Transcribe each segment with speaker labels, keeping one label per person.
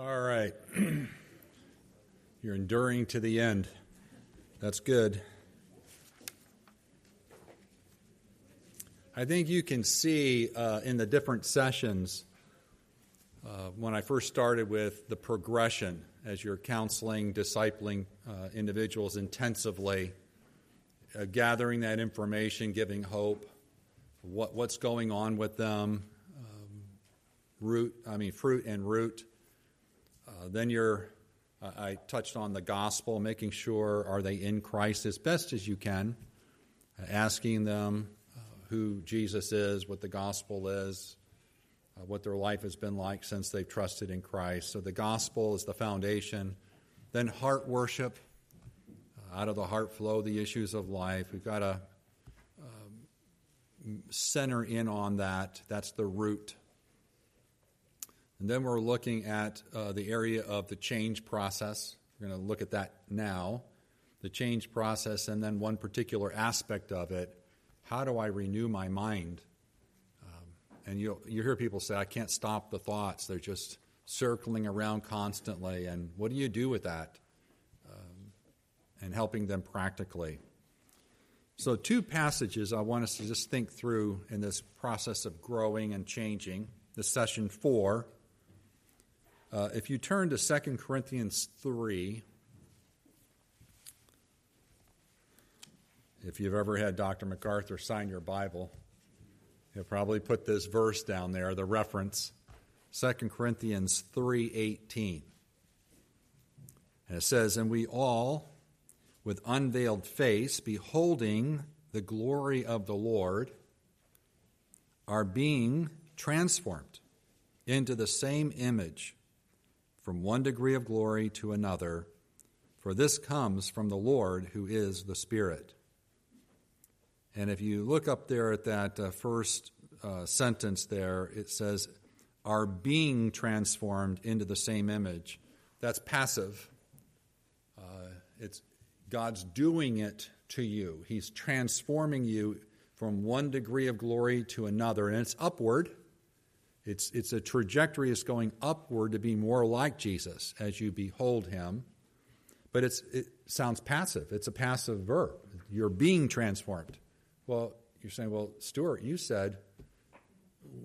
Speaker 1: All right. You're enduring to the end. That's good. I think you can see uh, in the different sessions uh, when I first started with the progression as you're counseling, discipling uh, individuals intensively, uh, gathering that information, giving hope, what, what's going on with them, um, root, I mean, fruit and root. Uh, then you're, I touched on the gospel, making sure are they in Christ as best as you can, asking them who Jesus is, what the gospel is, uh, what their life has been like since they've trusted in Christ. So the gospel is the foundation. Then heart worship. Uh, out of the heart flow the issues of life. We've got to um, center in on that. That's the root. And then we're looking at uh, the area of the change process. We're going to look at that now. The change process, and then one particular aspect of it how do I renew my mind? Um, and you you hear people say, I can't stop the thoughts. They're just circling around constantly. And what do you do with that? Um, and helping them practically. So, two passages I want us to just think through in this process of growing and changing. This session four. Uh, if you turn to 2 Corinthians 3, If you've ever had Dr. MacArthur sign your Bible, he'll probably put this verse down there, the reference, 2 Corinthians 3:18. And it says, "And we all with unveiled face beholding the glory of the Lord are being transformed into the same image from one degree of glory to another, for this comes from the Lord who is the Spirit." And if you look up there at that uh, first uh, sentence there, it says, are being transformed into the same image. That's passive. Uh, it's God's doing it to you. He's transforming you from one degree of glory to another, and it's upward. It's, it's a trajectory that's going upward to be more like Jesus as you behold him. But it's, it sounds passive. It's a passive verb. You're being transformed. Well, you're saying, well, Stuart, you said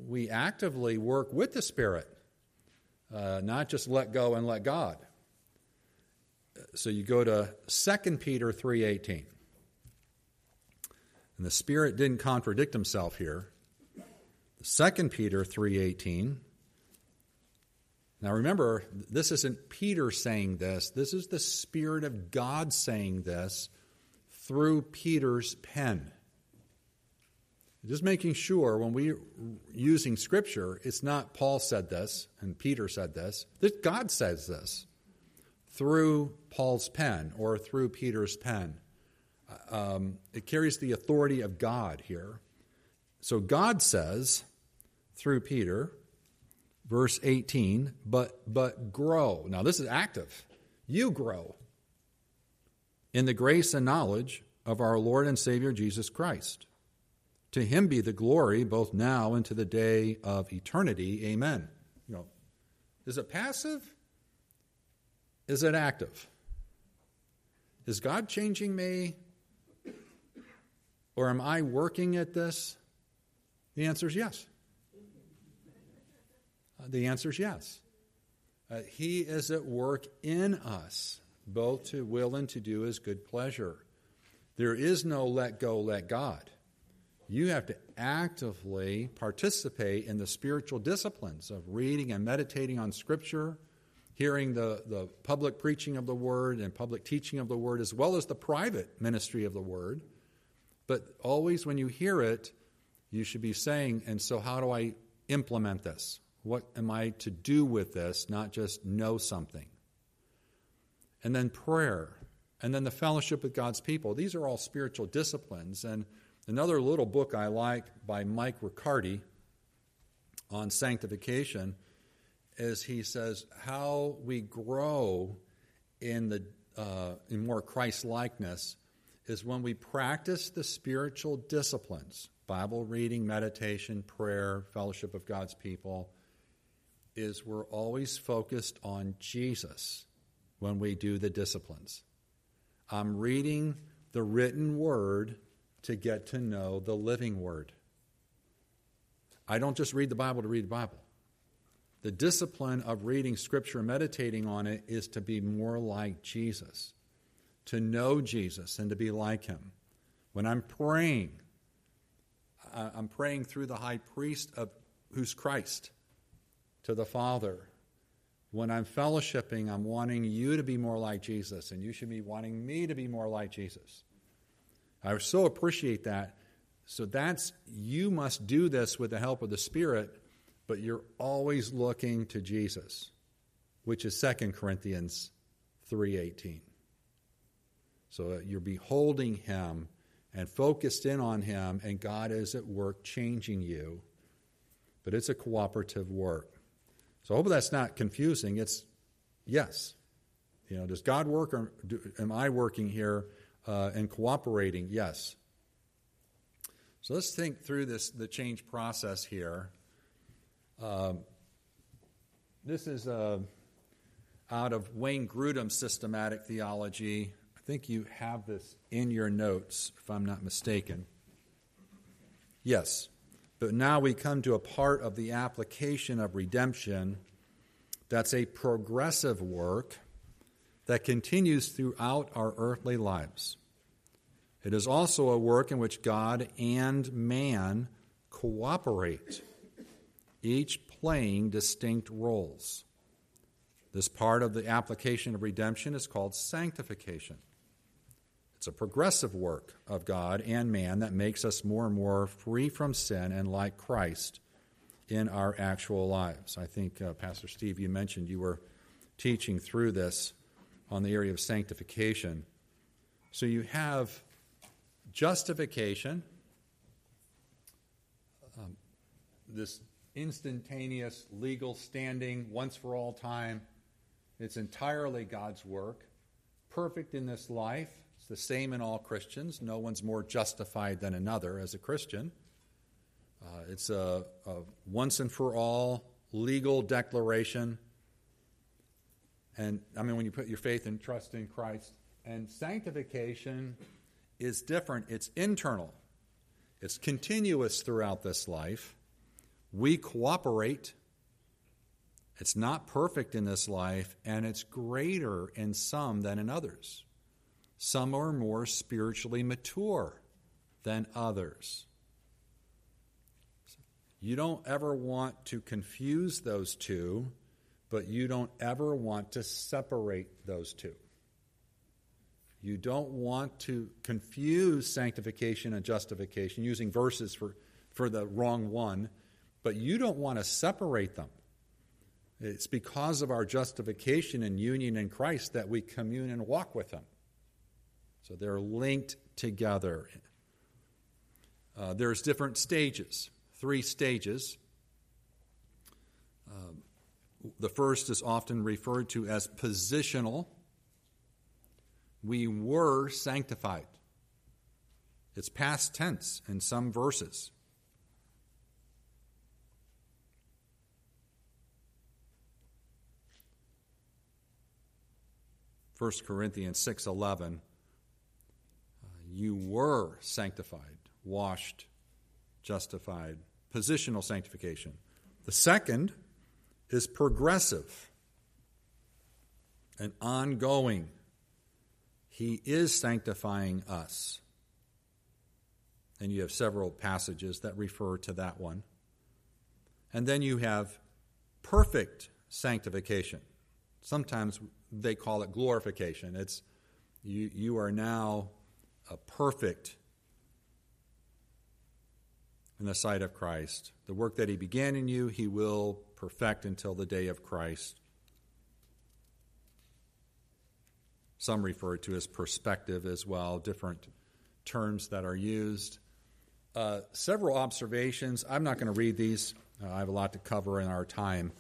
Speaker 1: we actively work with the Spirit, uh, not just let go and let God. So you go to 2 Peter 3.18. And the Spirit didn't contradict himself here. 2 Peter 3.18. Now remember, this isn't Peter saying this. This is the Spirit of God saying this through Peter's pen. Just making sure when we're using Scripture, it's not Paul said this and Peter said this, that God says this through Paul's pen or through Peter's pen. Um, it carries the authority of God here. So God says through Peter, verse 18, but, but grow. Now, this is active. You grow in the grace and knowledge of our Lord and Savior Jesus Christ. To him be the glory both now and to the day of eternity. Amen. You know, is it passive? Is it active? Is God changing me? Or am I working at this? The answer is yes. The answer is yes. Uh, he is at work in us, both to will and to do his good pleasure. There is no let go, let God you have to actively participate in the spiritual disciplines of reading and meditating on Scripture, hearing the, the public preaching of the Word and public teaching of the Word, as well as the private ministry of the Word. But always when you hear it, you should be saying, and so how do I implement this? What am I to do with this, not just know something? And then prayer, and then the fellowship with God's people. These are all spiritual disciplines. And Another little book I like by Mike Riccardi on sanctification is he says how we grow in the uh, in more Christ likeness is when we practice the spiritual disciplines Bible reading, meditation, prayer, fellowship of God's people, is we're always focused on Jesus when we do the disciplines. I'm reading the written word to get to know the living word. I don't just read the Bible to read the Bible. The discipline of reading Scripture and meditating on it is to be more like Jesus, to know Jesus and to be like Him. When I'm praying, I'm praying through the high priest of who's Christ to the Father. When I'm fellowshipping, I'm wanting you to be more like Jesus, and you should be wanting me to be more like Jesus. I so appreciate that. So that's you must do this with the help of the Spirit but you're always looking to Jesus, which is 2 Corinthians 3:18. So you're beholding him and focused in on him and God is at work changing you. But it's a cooperative work. So I hope that's not confusing. It's yes. You know, does God work or do, am I working here uh, and cooperating? Yes. So let's think through this the change process here. Um, this is uh, out of Wayne Grudem's systematic theology. I think you have this in your notes, if I'm not mistaken. Yes, but now we come to a part of the application of redemption that's a progressive work that continues throughout our earthly lives. It is also a work in which God and man cooperate each playing distinct roles. This part of the application of redemption is called sanctification. It's a progressive work of God and man that makes us more and more free from sin and like Christ in our actual lives. I think, uh, Pastor Steve, you mentioned you were teaching through this on the area of sanctification. So you have justification, um, this instantaneous legal standing once for all time. It's entirely God's work, perfect in this life. It's the same in all Christians. No one's more justified than another as a Christian. Uh, it's a, a once and for all legal declaration. And I mean, when you put your faith and trust in Christ, and sanctification is different, it's internal, it's continuous throughout this life. We cooperate. It's not perfect in this life, and it's greater in some than in others. Some are more spiritually mature than others. You don't ever want to confuse those two, but you don't ever want to separate those two. You don't want to confuse sanctification and justification using verses for, for the wrong one but you don't want to separate them. It's because of our justification and union in Christ that we commune and walk with Him. So they're linked together. Uh, there's different stages, three stages. Um, the first is often referred to as positional. We were sanctified. It's past tense in some verses. 1 Corinthians 6:11 uh, you were sanctified, washed, justified, positional sanctification. The second is progressive and ongoing. He is sanctifying us. And you have several passages that refer to that one. And then you have perfect sanctification. Sometimes they call it glorification. It's you, you are now perfect in the sight of Christ. The work that He began in you, He will perfect until the day of Christ. Some refer to as perspective as well, different terms that are used. Uh, several observations. I'm not going to read these, uh, I have a lot to cover in our time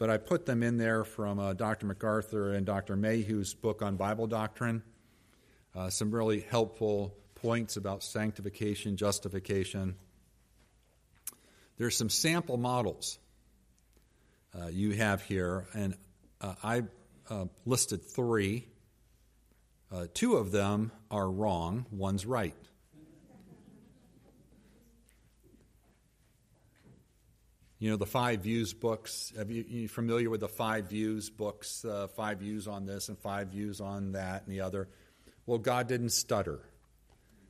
Speaker 1: but I put them in there from uh, Dr. MacArthur and Dr. Mayhue's book on Bible doctrine. Uh, some really helpful points about sanctification, justification. There's some sample models. uh, you have here, and uh, I uh, listed three. Uh, two of them are wrong, one's right. You know, the Five Views books, are you, you familiar with the Five Views books? Uh, five views on this and five views on that and the other. Well, God didn't stutter.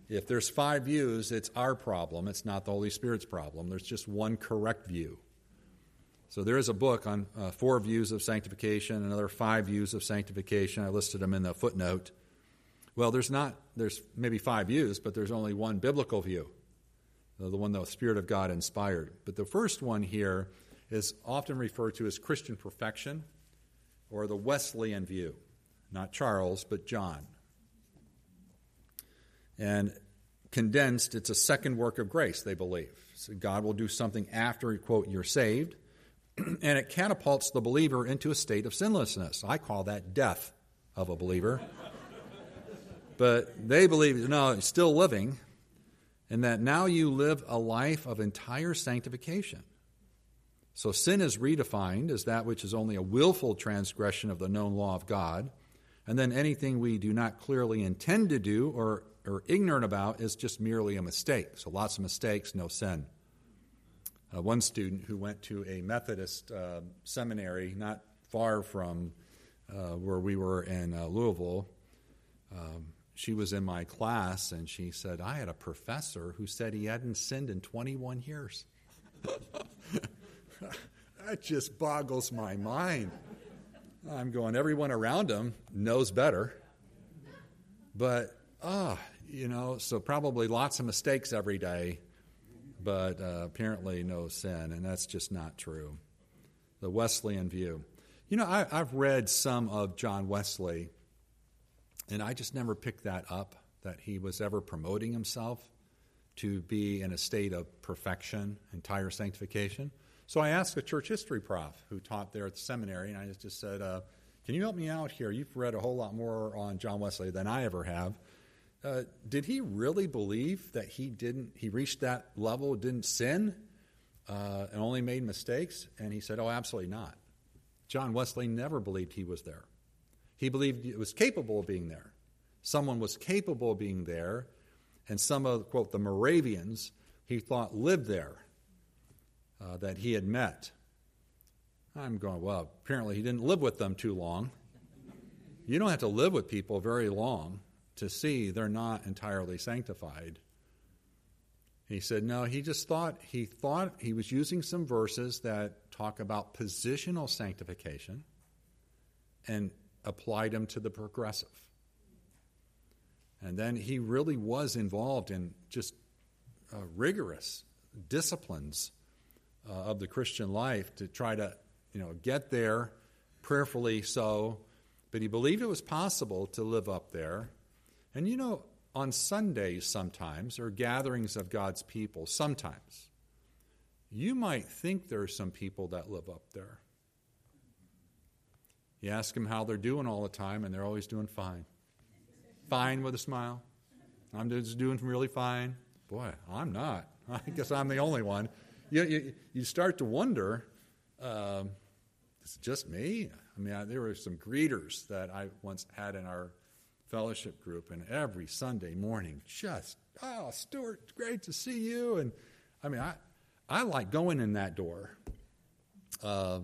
Speaker 1: If there's five views, it's our problem. It's not the Holy Spirit's problem. There's just one correct view. So there is a book on uh, four views of sanctification, another five views of sanctification. I listed them in the footnote. Well, there's not, there's maybe five views, but there's only one biblical view, the one the Spirit of God inspired. But the first one here is often referred to as Christian perfection or the Wesleyan view. Not Charles, but John. And condensed, it's a second work of grace, they believe. So God will do something after, quote, you're saved and it catapults the believer into a state of sinlessness. I call that death of a believer. but they believe, no, he's still living, and that now you live a life of entire sanctification. So sin is redefined as that which is only a willful transgression of the known law of God, and then anything we do not clearly intend to do or are ignorant about is just merely a mistake. So lots of mistakes, no sin uh, one student who went to a Methodist uh, seminary not far from uh, where we were in uh, Louisville. Um, she was in my class and she said, I had a professor who said he hadn't sinned in 21 years. that just boggles my mind. I'm going, everyone around him knows better. But, ah, you know, so probably lots of mistakes every day but uh, apparently no sin, and that's just not true. The Wesleyan view. You know, I, I've read some of John Wesley, and I just never picked that up that he was ever promoting himself to be in a state of perfection, entire sanctification. So I asked a church history prof who taught there at the seminary, and I just said, uh, Can you help me out here? You've read a whole lot more on John Wesley than I ever have. Uh, did he really believe that he didn't, he reached that level, didn't sin, uh, and only made mistakes? And he said, Oh, absolutely not. John Wesley never believed he was there. He believed it was capable of being there. Someone was capable of being there, and some of, quote, the Moravians he thought lived there uh, that he had met. I'm going, well, apparently he didn't live with them too long. You don't have to live with people very long to see they're not entirely sanctified. He said, no, he just thought, he thought he was using some verses that talk about positional sanctification and applied them to the progressive. And then he really was involved in just uh, rigorous disciplines uh, of the Christian life to try to, you know, get there prayerfully so. But he believed it was possible to live up there and you know, on Sundays sometimes, or gatherings of God's people, sometimes, you might think there are some people that live up there. You ask them how they're doing all the time, and they're always doing fine. Fine with a smile. I'm just doing really fine. Boy, I'm not. I guess I'm the only one. You, you, you start to wonder um, it's just me. I mean, I, there were some greeters that I once had in our fellowship group, and every Sunday morning, just, oh, Stuart, great to see you. And I mean, I, I like going in that door. Uh,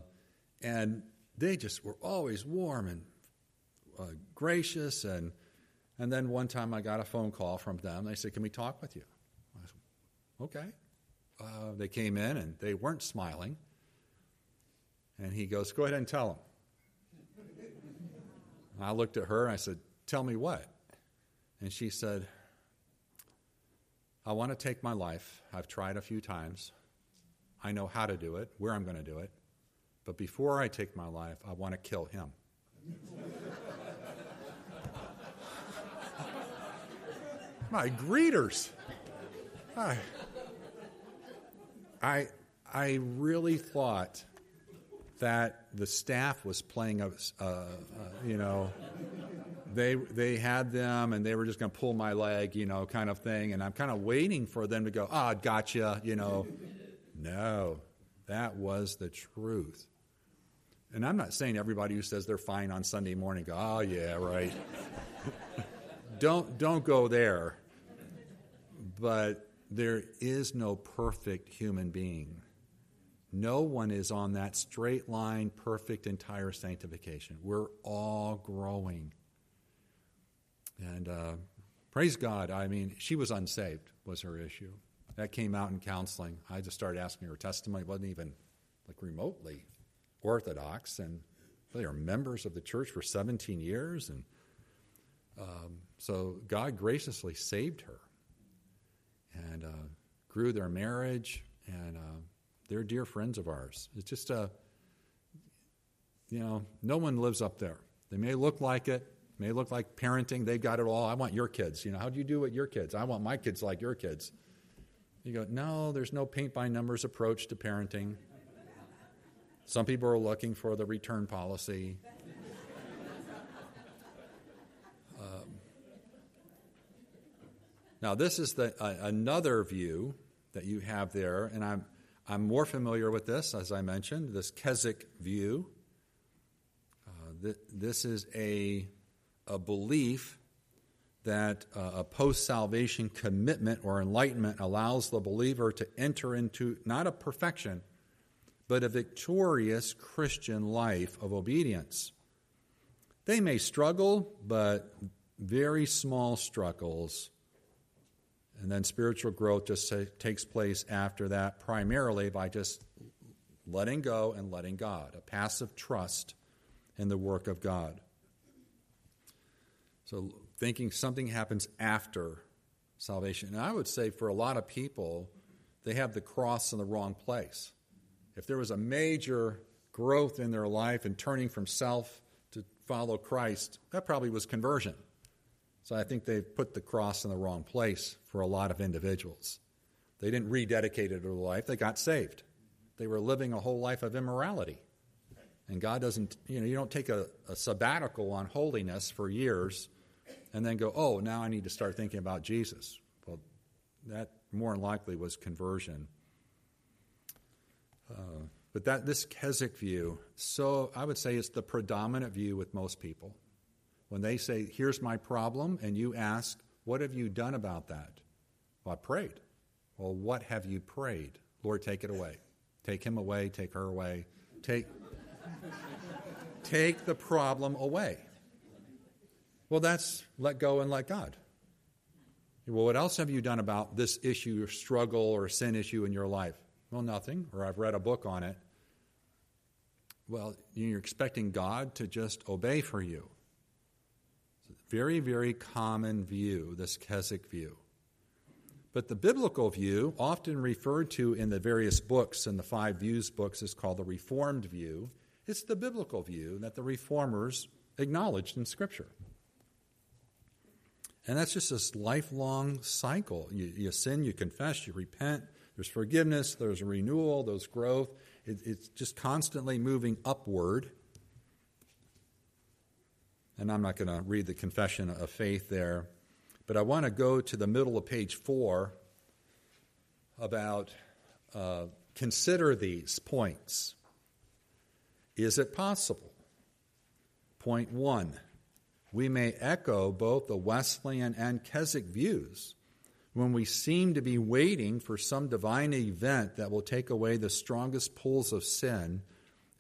Speaker 1: and they just were always warm and uh, gracious. And, and then one time I got a phone call from them. They said, Can we talk with you? I said, Okay. Uh, they came in and they weren't smiling. And he goes, Go ahead and tell them. I looked at her and I said, Tell me what? And she said, I want to take my life. I've tried a few times. I know how to do it, where I'm going to do it. But before I take my life, I want to kill him. my greeters. I, I, I really thought that the staff was playing a, uh, uh, you know, they they had them and they were just going to pull my leg, you know, kind of thing. And I'm kind of waiting for them to go, ah, oh, gotcha, you know. no, that was the truth. And I'm not saying everybody who says they're fine on Sunday morning go, oh, yeah, right. don't, don't go there. But there is no perfect human being. No one is on that straight line, perfect, entire sanctification. We're all growing. And uh, praise God, I mean, she was unsaved, was her issue. That came out in counseling. I just started asking her testimony. It wasn't even like remotely orthodox. And they are members of the church for 17 years. And um, so God graciously saved her and uh, grew their marriage. And uh, they're dear friends of ours. It's just a, you know, no one lives up there. They may look like it, may look like parenting. They've got it all. I want your kids. You know, how do you do with your kids? I want my kids like your kids. You go, no, there's no paint by numbers approach to parenting. Some people are looking for the return policy. Um, now, this is the, uh, another view that you have there, and I'm I'm more familiar with this, as I mentioned, this Keswick view. Uh, th- this is a, a belief that uh, a post salvation commitment or enlightenment allows the believer to enter into not a perfection, but a victorious Christian life of obedience. They may struggle, but very small struggles and then spiritual growth just takes place after that, primarily by just letting go and letting God, a passive trust in the work of God. So, thinking something happens after salvation. And I would say for a lot of people, they have the cross in the wrong place. If there was a major growth in their life and turning from self to follow Christ, that probably was conversion. So I think they've put the cross in the wrong place for a lot of individuals. They didn't rededicate it to life, they got saved. They were living a whole life of immorality. And God doesn't, you know, you don't take a, a sabbatical on holiness for years and then go, oh, now I need to start thinking about Jesus. Well, that more than likely was conversion. Uh, but that this Keswick view, so I would say it's the predominant view with most people. When they say, Here's my problem, and you ask, What have you done about that? Well, I prayed. Well, what have you prayed? Lord, take it away. Take him away, take her away. Take, take the problem away. Well, that's let go and let God. Well, what else have you done about this issue or struggle or sin issue in your life? Well, nothing, or I've read a book on it. Well, you're expecting God to just obey for you. Very, very common view, this Keswick view. But the biblical view, often referred to in the various books and the five views books, is called the Reformed view. It's the biblical view that the Reformers acknowledged in Scripture. And that's just this lifelong cycle. You, you sin, you confess, you repent, there's forgiveness, there's renewal, there's growth. It, it's just constantly moving upward and I'm not going to read the confession of faith there, but I want to go to the middle of page four about uh, consider these points. Is it possible? Point one, we may echo both the Wesleyan and Keswick views when we seem to be waiting for some divine event that will take away the strongest pulls of sin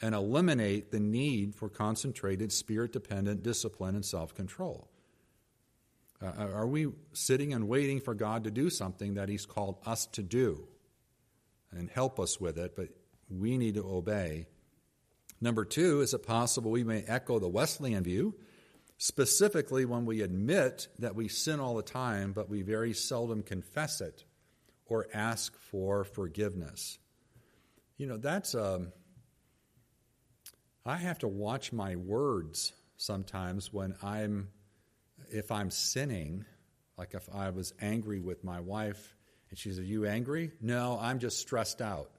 Speaker 1: and eliminate the need for concentrated, spirit dependent discipline and self control? Uh, are we sitting and waiting for God to do something that He's called us to do and help us with it, but we need to obey? Number two, is it possible we may echo the Wesleyan view, specifically when we admit that we sin all the time, but we very seldom confess it or ask for forgiveness? You know, that's. Um, I have to watch my words sometimes when I'm, if I'm sinning, like if I was angry with my wife and she said, Are you angry? No, I'm just stressed out.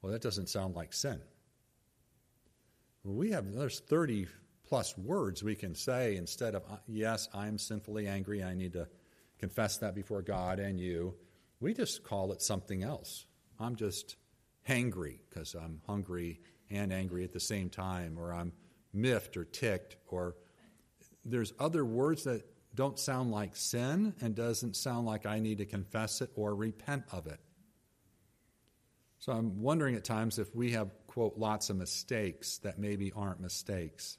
Speaker 1: Well, that doesn't sound like sin. Well, we have, there's 30 plus words we can say instead of, Yes, I'm sinfully angry. I need to confess that before God and you. We just call it something else. I'm just hangry because I'm hungry and angry at the same time, or I'm miffed or ticked, or there's other words that don't sound like sin and doesn't sound like I need to confess it or repent of it. So I'm wondering at times if we have, quote, lots of mistakes that maybe aren't mistakes.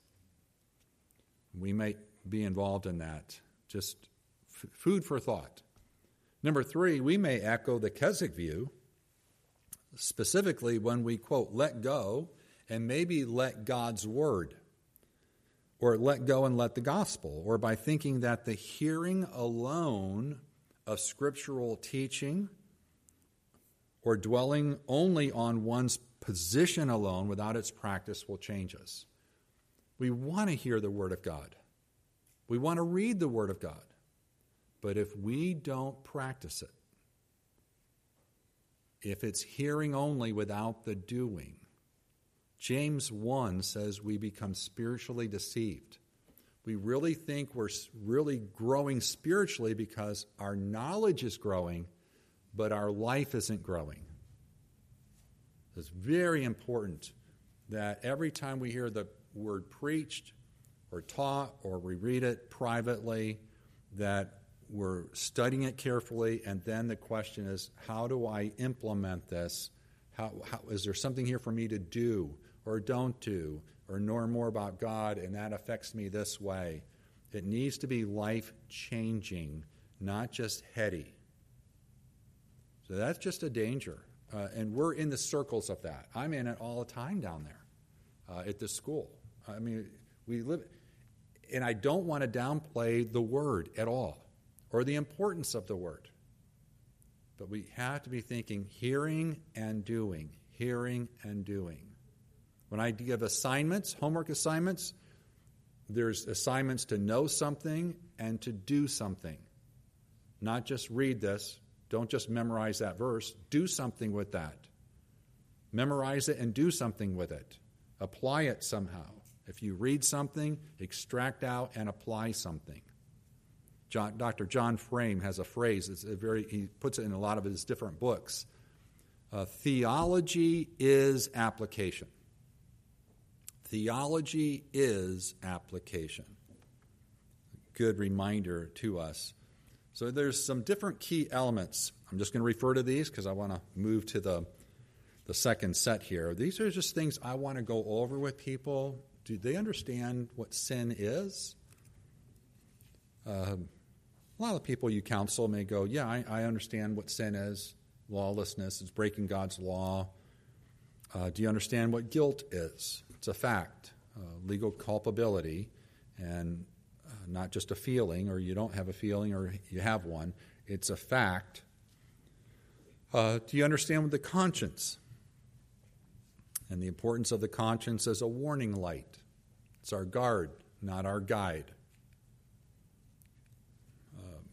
Speaker 1: We might be involved in that. Just f- food for thought. Number three, we may echo the Keswick view, specifically when we, quote, let go and maybe let God's word, or let go and let the gospel, or by thinking that the hearing alone of scriptural teaching or dwelling only on one's position alone without its practice will change us. We want to hear the Word of God. We want to read the Word of God. But if we don't practice it, if it's hearing only without the doing, James 1 says we become spiritually deceived. We really think we're really growing spiritually because our knowledge is growing but our life isn't growing. It's very important that every time we hear the word preached or taught or we read it privately, that we're studying it carefully, and then the question is, how do I implement this? How, how, is there something here for me to do or don't do or know more about God, and that affects me this way? It needs to be life changing, not just heady. So that's just a danger. Uh, and we're in the circles of that. I'm in it all the time down there uh, at the school. I mean, we live, and I don't want to downplay the word at all or the importance of the word. But we have to be thinking hearing and doing, hearing and doing. When I give assignments, homework assignments, there's assignments to know something and to do something. Not just read this, don't just memorize that verse, do something with that. Memorize it and do something with it. Apply it somehow. If you read something, extract out and apply something. John, Dr. John Frame has a phrase, it's a very, he puts it in a lot of his different books. Uh, theology is application. Theology is application. Good reminder to us so there's some different key elements. I'm just going to refer to these because I want to move to the, the second set here. These are just things I want to go over with people. Do they understand what sin is? Uh, a lot of people you counsel may go, Yeah, I, I understand what sin is. Lawlessness, it's breaking God's law. Uh, do you understand what guilt is? It's a fact, uh, legal culpability, and not just a feeling, or you don't have a feeling, or you have one. It's a fact. Uh, do you understand what the conscience? And the importance of the conscience as a warning light. It's our guard, not our guide. Um,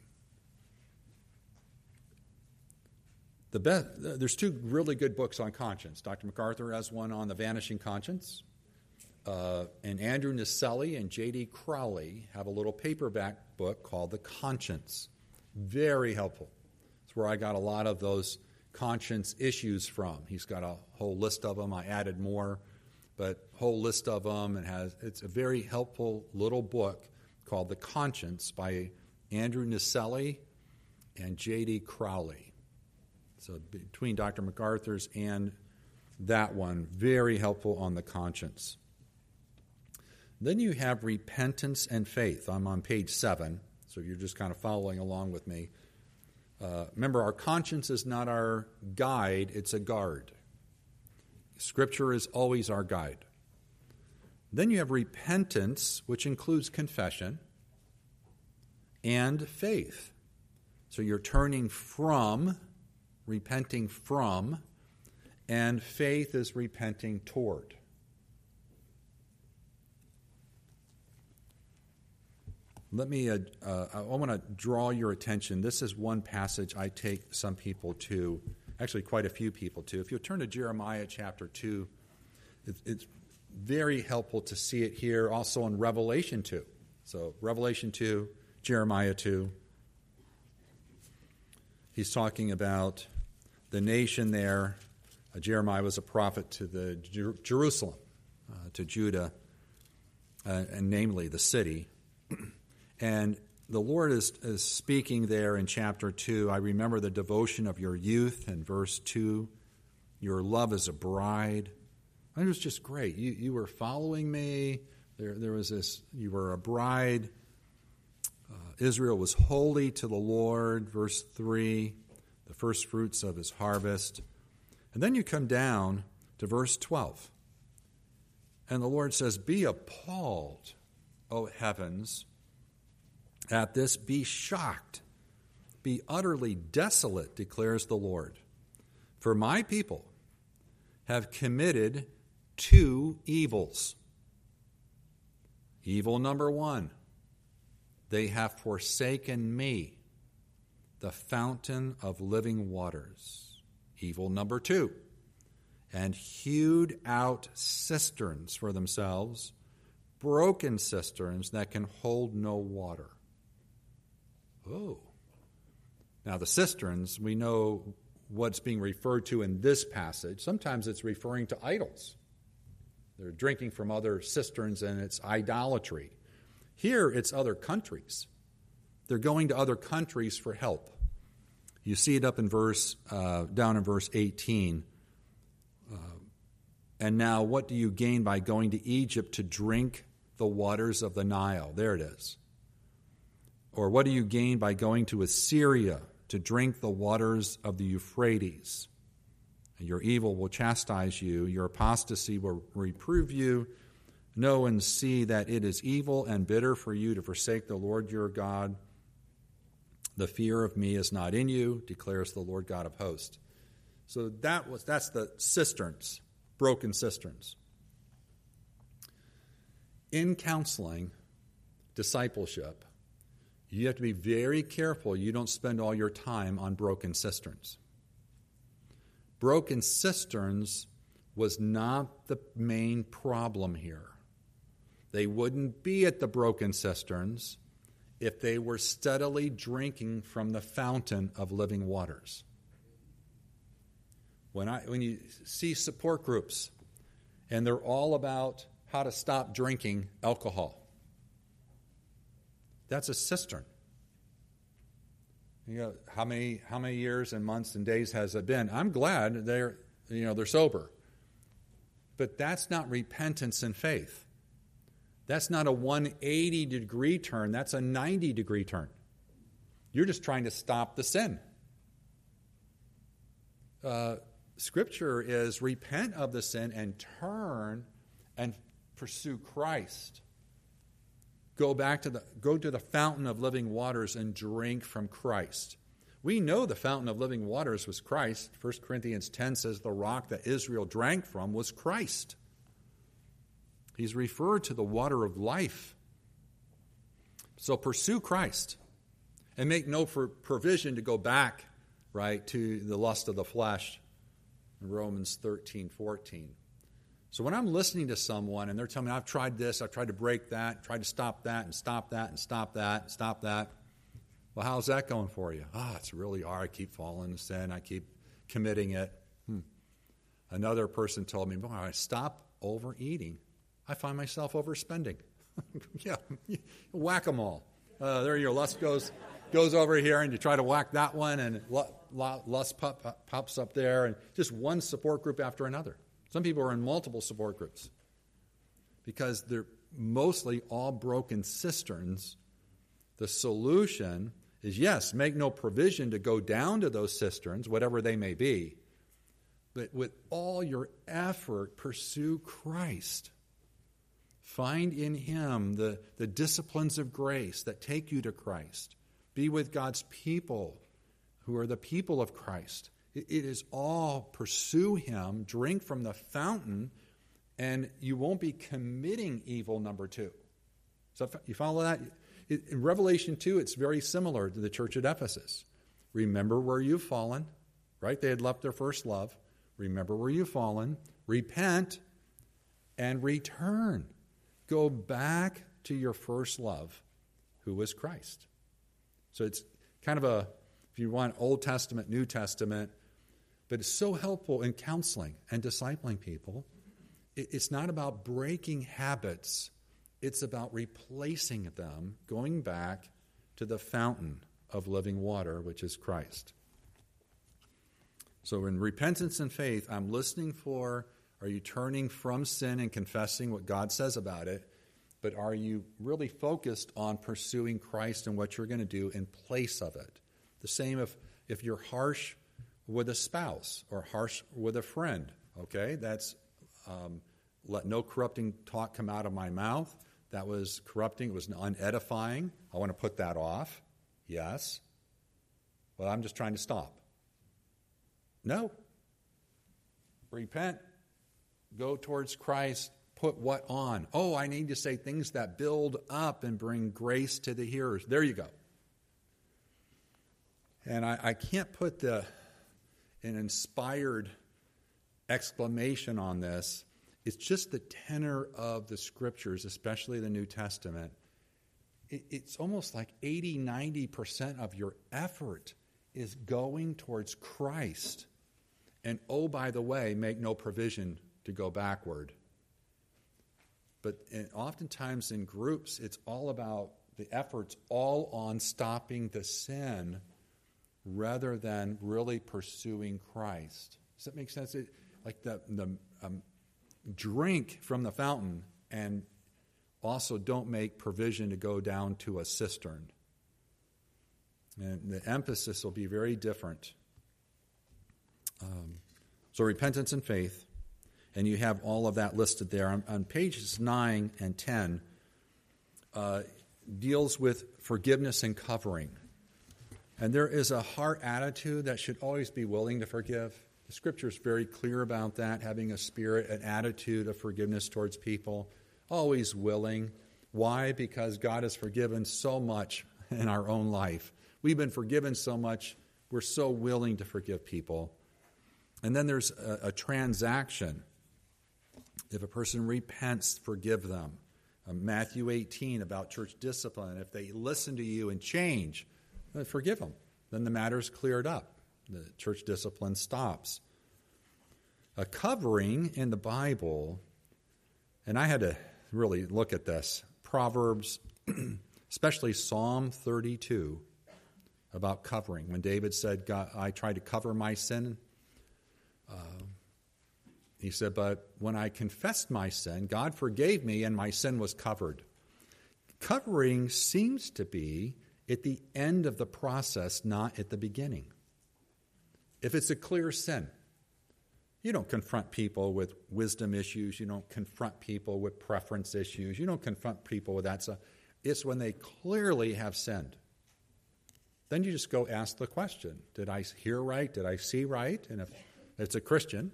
Speaker 1: the best, there's two really good books on conscience. Dr. MacArthur has one on the vanishing conscience, uh, and Andrew Naselli and J.D. Crowley have a little paperback book called The Conscience. Very helpful. It's where I got a lot of those conscience issues from. He's got a whole list of them. I added more, but whole list of them. And has it's a very helpful little book called The Conscience by Andrew Naselli and J.D. Crowley. So between Dr. MacArthur's and that one, very helpful on the conscience. Then you have repentance and faith. I'm on page seven, so you're just kind of following along with me. Uh, remember, our conscience is not our guide, it's a guard. Scripture is always our guide. Then you have repentance, which includes confession, and faith. So you're turning from, repenting from, and faith is repenting toward. Let me, uh, uh, I want to draw your attention. This is one passage I take some people to, actually, quite a few people to. If you'll turn to Jeremiah chapter 2, it's very helpful to see it here, also in Revelation 2. So, Revelation 2, Jeremiah 2. He's talking about the nation there Uh, Jeremiah was a prophet to the Jer- Jerusalem, uh, to Judah, uh, and namely the city. and the Lord is, is speaking there in chapter 2. I remember the devotion of your youth in verse 2. Your love as a bride. It was just great. You, you were following me. There, there was this, you were a bride. Uh, Israel was holy to the Lord, verse 3, the first fruits of his harvest. And then you come down to verse 12. And the Lord says, Be appalled, O heavens, at this. Be shocked. Be utterly desolate, declares the Lord. For my people have committed two evils. Evil number one, they have forsaken me, the fountain of living waters. Evil number two, and hewed out cisterns for themselves, broken cisterns that can hold no water. Oh. Now, the cisterns, we know what's being referred to in this passage. Sometimes it's referring to idols. They're drinking from other cisterns and it's idolatry. Here, it's other countries. They're going to other countries for help. You see it up in verse, uh, down in verse 18. Uh, and now, what do you gain by going to Egypt to drink the waters of the Nile? There it is. Or what do you gain by going to Assyria to drink the waters of the Euphrates? Your evil will chastise you, your apostasy will reprove you. Know and see that it is evil and bitter for you to forsake the Lord your God. The fear of me is not in you, declares the Lord God of hosts. So that was that's the cisterns, broken cisterns. In counseling, discipleship, you have to be very careful you don't spend all your time on broken cisterns. Broken cisterns was not the main problem here. They wouldn't be at the broken cisterns if they were steadily drinking from the fountain of living waters. When, I, when you see support groups and they're all about how to stop drinking alcohol, that's a cistern. You know, how many how many years and months and days has it been? I'm glad they're you know they're sober. But that's not repentance and faith. That's not a 180 degree turn, that's a 90 degree turn. You're just trying to stop the sin. Uh, scripture is repent of the sin and turn and pursue Christ. Go back to the go to the fountain of living waters and drink from Christ. We know the fountain of living waters was Christ. 1 Corinthians 10 says the rock that Israel drank from was Christ. He's referred to the water of life. So pursue Christ and make no provision to go back, right, to the lust of the flesh. Romans 13, 14. So when I'm listening to someone and they're telling me, I've tried this, I've tried to break that, tried to stop that, and stop that, and stop that, and stop that. Well, how's that going for you? Ah, oh, it's really hard. I keep falling into sin. I keep committing it. Hmm. Another person told me, well, I stop overeating. I find myself overspending. yeah, whack them all. Uh, there your lust goes goes over here, and you try to whack that one, and lust pop, pops up there, and just one support group after another. Some people are in multiple support groups because they're mostly all broken cisterns. The solution is yes, make no provision to go down to those cisterns, whatever they may be, but with all your effort, pursue Christ. Find in Him the, the disciplines of grace that take you to Christ. Be with God's people who are the people of Christ. It is all pursue Him, drink from the fountain, and you won't be committing evil, number two. So you follow that? In Revelation 2, it's very similar to the church at Ephesus. Remember where you've fallen, right? They had left their first love. Remember where you've fallen, repent, and return. Go back to your first love, who was Christ. So it's kind of a, if you want Old Testament, New Testament, but it's so helpful in counseling and discipling people. It's not about breaking habits, it's about replacing them, going back to the fountain of living water, which is Christ. So, in repentance and faith, I'm listening for are you turning from sin and confessing what God says about it? But are you really focused on pursuing Christ and what you're going to do in place of it? The same if, if you're harsh with a spouse or harsh with a friend, okay? That's um, let no corrupting talk come out of my mouth. That was corrupting, it was unedifying. I want to put that off. Yes. Well, I'm just trying to stop. No. Repent, go towards Christ, put what on? Oh, I need to say things that build up and bring grace to the hearers. There you go. And I, I can't put the an inspired exclamation on this. It's just the tenor of the scriptures, especially the New Testament. It's almost like 80, 90% of your effort is going towards Christ. And oh, by the way, make no provision to go backward. But eh, oftentimes in groups, it's all about the efforts all on stopping the sin rather than really pursuing Christ. Does that make sense? It, like the, the um, drink from the fountain and also don't make provision to go down to a cistern. And the emphasis will be very different. Um, so, repentance and faith, and you have all of that listed there. On, on pages 9 and 10, uh, deals with forgiveness and covering. And there is a heart attitude that should always be willing to forgive. The scripture is very clear about that, having a spirit, an attitude of forgiveness towards people, always willing. Why? Because God has forgiven so much in our own life. We've been forgiven so much, we're so willing to forgive people. And then there's a, a transaction. If a person repents, forgive them. Uh, Matthew 18 about church discipline. If they listen to you and change, forgive them. Then the matter is cleared up. The church discipline stops. A covering in the Bible, and I had to really look at this Proverbs, especially Psalm 32, about covering. When David said, God, I tried to cover my sin, uh, he said, But when I confessed my sin, God forgave me and my sin was covered. Covering seems to be at the end of the process, not at the beginning. If it's a clear sin, you don't confront people with wisdom issues. You don't confront people with preference issues. You don't confront people with that stuff. It's when they clearly have sinned. Then you just go ask the question Did I hear right? Did I see right? And if it's a Christian,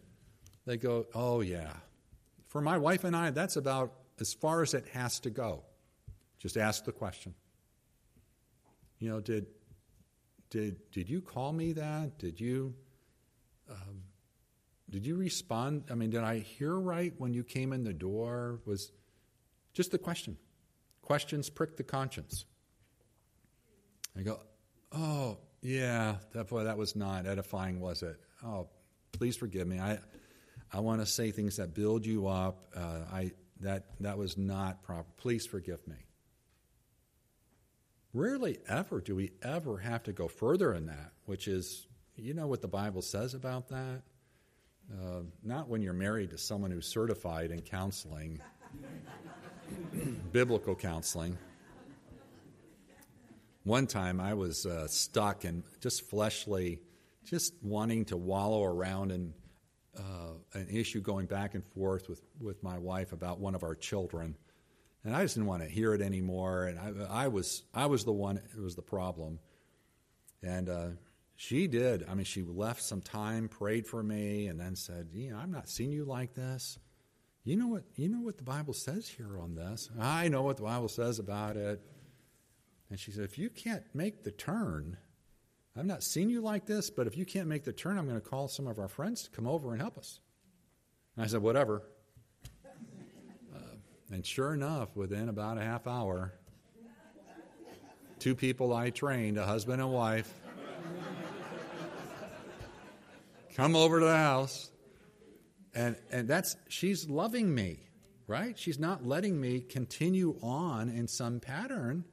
Speaker 1: they go, Oh, yeah. For my wife and I, that's about as far as it has to go. Just ask the question. You know, did did did you call me that? Did you um, did you respond? I mean, did I hear right when you came in the door? Was just the question. Questions prick the conscience. I go, oh yeah, that boy, that was not edifying, was it? Oh, please forgive me. I I want to say things that build you up. Uh, I that that was not proper. Please forgive me. Rarely ever do we ever have to go further in that, which is, you know what the Bible says about that? Uh, not when you're married to someone who's certified in counseling, biblical counseling. One time I was uh, stuck and just fleshly, just wanting to wallow around in uh, an issue going back and forth with, with my wife about one of our children and I just didn't want to hear it anymore. And I, I was I was the one who was the problem, and uh, she did. I mean, she left some time, prayed for me, and then said, "You know, I'm not seeing you like this. You know what? You know what the Bible says here on this. I know what the Bible says about it." And she said, "If you can't make the turn." I've not seen you like this, but if you can't make the turn, I'm going to call some of our friends to come over and help us. And I said, whatever. And sure enough, within about a half hour, two people I trained, a husband and wife, come over to the house. And, and that's, she's loving me, right? She's not letting me continue on in some pattern.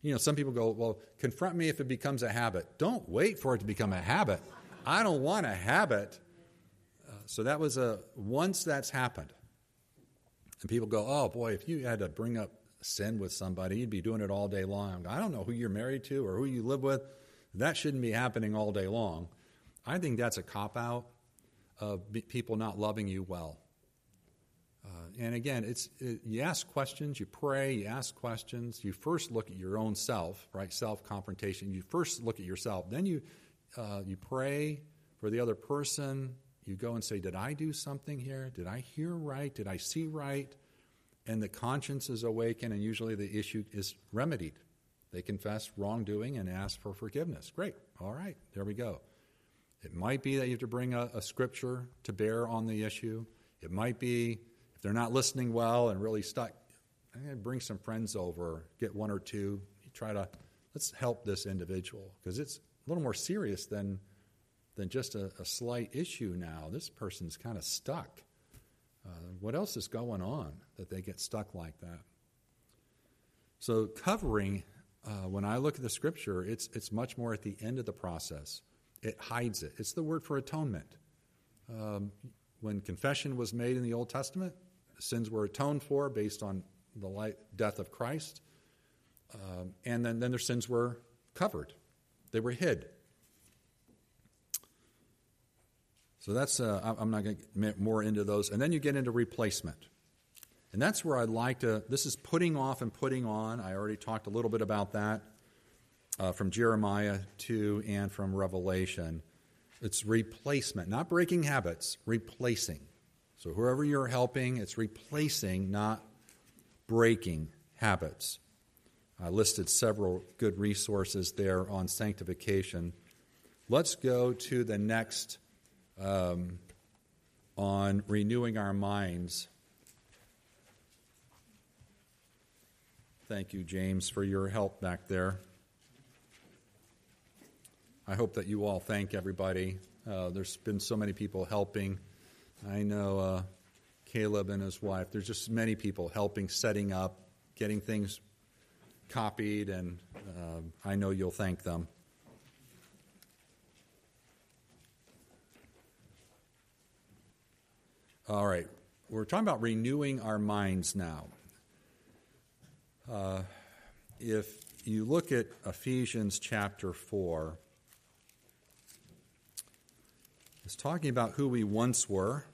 Speaker 1: You know, some people go, well, confront me if it becomes a habit. Don't wait for it to become a habit. I don't want a habit. Uh, so that was a, once that's happened, and people go, oh boy, if you had to bring up sin with somebody, you'd be doing it all day long. I don't know who you're married to or who you live with. That shouldn't be happening all day long. I think that's a cop out of people not loving you well. Uh, and again, it's it, you ask questions, you pray, you ask questions. You first look at your own self, right? Self confrontation. You first look at yourself, then you uh, you pray for the other person. You go and say, "Did I do something here? Did I hear right? Did I see right?" And the conscience is awakened, and usually the issue is remedied. They confess wrongdoing and ask for forgiveness. Great. All right. There we go. It might be that you have to bring a, a scripture to bear on the issue. It might be if they're not listening well and really stuck, I'm going to bring some friends over, get one or two. You try to let's help this individual because it's a little more serious than than just a, a slight issue. Now this person's kind of stuck. Uh, what else is going on that they get stuck like that? So covering, uh, when I look at the scripture, it's it's much more at the end of the process it hides it. It's the word for atonement. Um, when confession was made in the Old Testament, sins were atoned for based on the light, death of Christ. Um, and then, then their sins were covered, they were hid. So that's, uh, I'm not going to get more into those. And then you get into replacement. And that's where I'd like to, this is putting off and putting on. I already talked a little bit about that uh, from Jeremiah 2 and from Revelation. It's replacement, not breaking habits, replacing. So, whoever you're helping, it's replacing, not breaking habits. I listed several good resources there on sanctification. Let's go to the next um, on renewing our minds. Thank you, James, for your help back there. I hope that you all thank everybody. Uh, there's been so many people helping. I know uh, Caleb and his wife. There's just many people helping, setting up, getting things copied, and uh, I know you'll thank them. All right, we're talking about renewing our minds now. Uh, if you look at Ephesians chapter 4, it's talking about who we once were.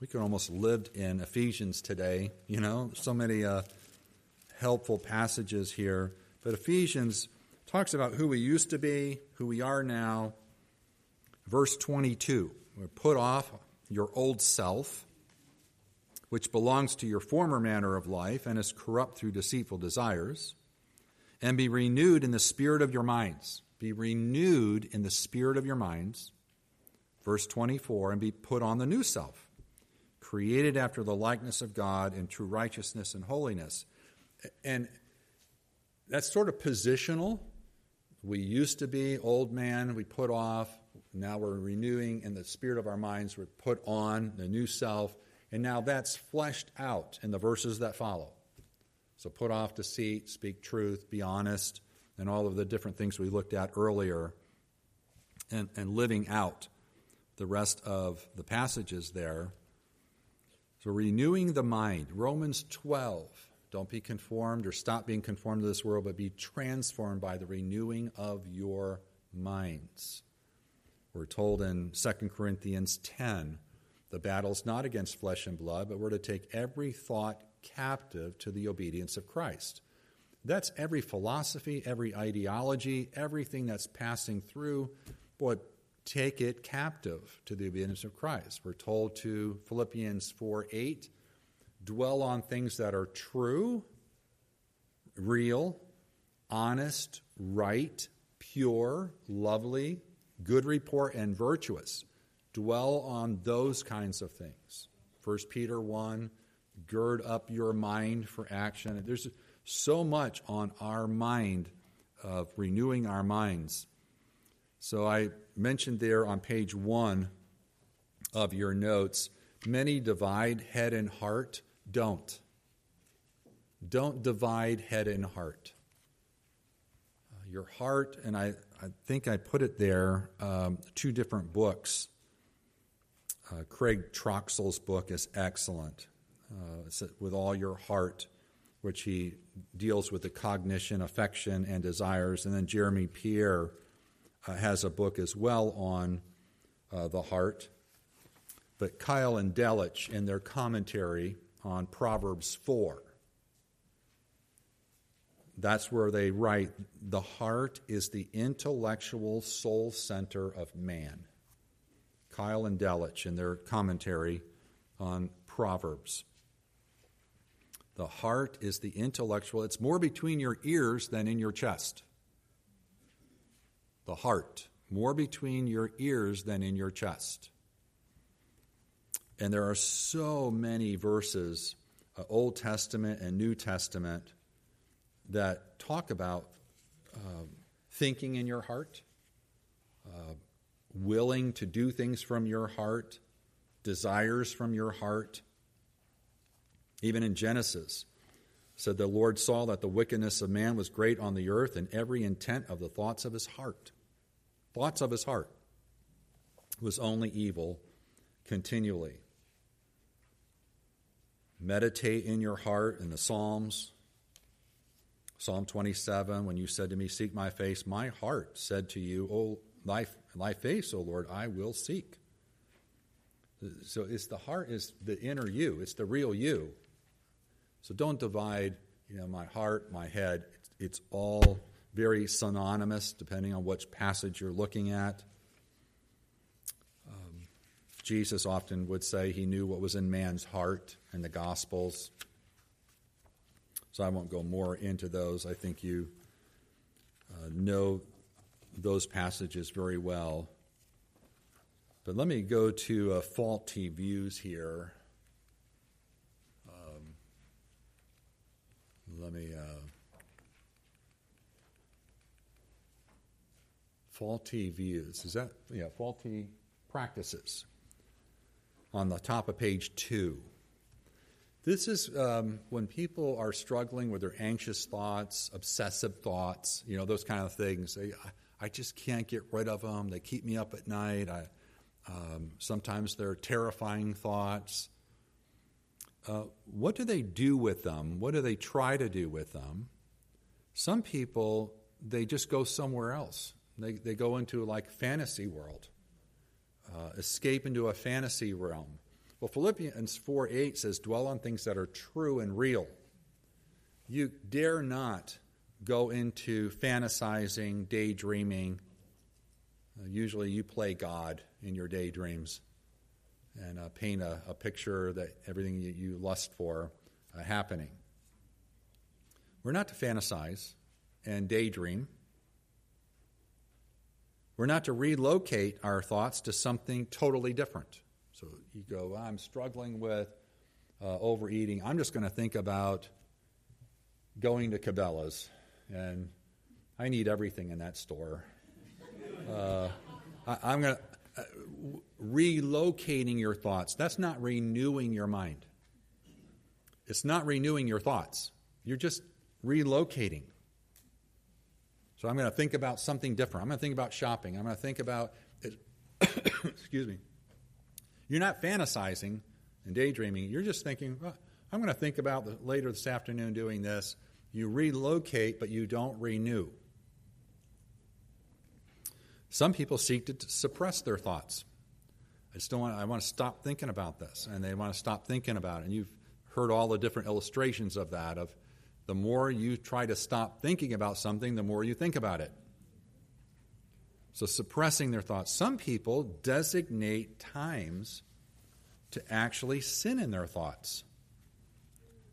Speaker 1: We could almost lived in Ephesians today, you know, so many uh, helpful passages here. But Ephesians talks about who we used to be, who we are now. Verse 22 we're put off your old self, which belongs to your former manner of life and is corrupt through deceitful desires, and be renewed in the spirit of your minds. Be renewed in the spirit of your minds Verse 24, and be put on the new self, created after the likeness of God in true righteousness and holiness. And that's sort of positional. We used to be old man, we put off. Now we're renewing in the spirit of our minds, we're put on the new self. And now that's fleshed out in the verses that follow. So put off deceit, speak truth, be honest, and all of the different things we looked at earlier, and, and living out the rest of the passages there. So, renewing the mind, Romans 12. Don't be conformed or stop being conformed to this world, but be transformed by the renewing of your minds. We're told in 2 Corinthians 10 the battle's not against flesh and blood, but we're to take every thought captive to the obedience of Christ. That's every philosophy, every ideology, everything that's passing through. Boy, take it captive to the obedience of Christ. We're told to Philippians 4 8, dwell on things that are true, real, honest, right, pure, lovely, good report, and virtuous. Dwell on those kinds of things. 1 Peter 1, gird up your mind for action. There's so much on our mind of renewing our minds So I mentioned there on page one of your notes many divide head and heart. Don't. Don't divide head and heart. Uh, your heart, and I, I think I put it there, um, two different books. Uh, Craig Troxel's book is excellent. Uh, with all your heart, which he deals with the cognition, affection, and desires. And then Jeremy Pierre uh, has a book as well on uh, the heart. But Keil and Delitzsch, in their commentary on Proverbs 4, that's where they write the heart is the intellectual soul center of man. Keil and Delitzsch, in their commentary on Proverbs. The heart is the intellectual, it's more between your ears than in your chest. The heart, more between your ears than in your chest. And there are so many verses, uh, Old Testament and New Testament, that talk about uh, thinking in your heart, uh, willing to do things from your heart, desires from your heart. Even in Genesis, said the Lord saw that the wickedness of man was great on the earth, and every intent of the thoughts of his heart, thoughts of his heart, was only evil continually. Meditate in your heart in the Psalms. Psalm 27, when you said to me, Seek my face, my heart said to you, Oh, thy, thy face, O Lord, I will seek. So it's the heart is the inner you, it's the real you. So don't divide, you know, my heart, my head. It's, it's all very synonymous depending on which passage you're looking at. Um, Jesus often would say he knew what was in man's heart in the Gospels. So I won't go more into those. I think you uh, know those passages very well. But let me go to uh, faulty views here. Um, let me. Uh, faulty views. Is that, yeah, faulty practices on the top of page two. This is um, when people are struggling with their anxious thoughts, obsessive thoughts, you know, those kind of things. They, I just can't get rid of them. They keep me up at night. I, um, sometimes they're terrifying thoughts. Uh, what do they do with them? What do they try to do with them? Some people, they just go somewhere else. They, they go into like fantasy world uh, escape into a fantasy realm. Well, Philippians 4 8 says, Dwell on things that are true and real. You dare not go into fantasizing, daydreaming. Uh, usually you play God in your daydreams and uh, paint a, a, picture that everything you, you lust for uh, happening. We're not to fantasize and daydream. We're not to relocate our thoughts to something totally different. So you go, I'm struggling with uh, overeating. I'm just going to think about going to Cabela's, and I need everything in that store. Uh, I, am going to. Uh, relocating your thoughts. That's not renewing your mind. It's not renewing your thoughts. You're just relocating. So I'm going to think about something different. I'm going to think about shopping. I'm going to think about, excuse me. You're not fantasizing and daydreaming. You're just thinking, I'm going to think about the, later this afternoon doing this. You relocate, but you don't renew. Some people seek to suppress their thoughts. I don't want. I want to stop thinking about this, and they want to stop thinking about it. And you've heard all the different illustrations of that. Of the more you try to stop thinking about something, the more you think about it. So, suppressing their thoughts. Some people designate times to actually sin in their thoughts.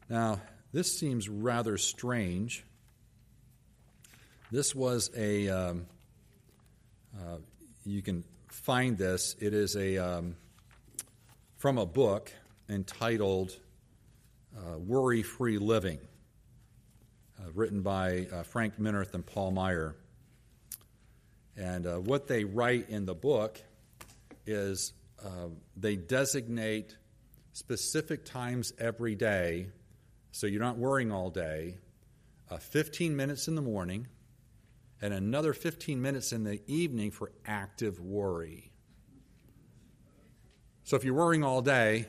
Speaker 1: Now, this seems rather strange. This was a, um, uh, you can find this. It is a, um, from a book entitled uh, Worry Free Living uh, written by uh, Frank Minirth and Paul Meier. And uh, what they write in the book is uh, they designate specific times every day, so you're not worrying all day, uh, 15 minutes in the morning, and another 15 minutes in the evening for active worry. So if you're worrying all day,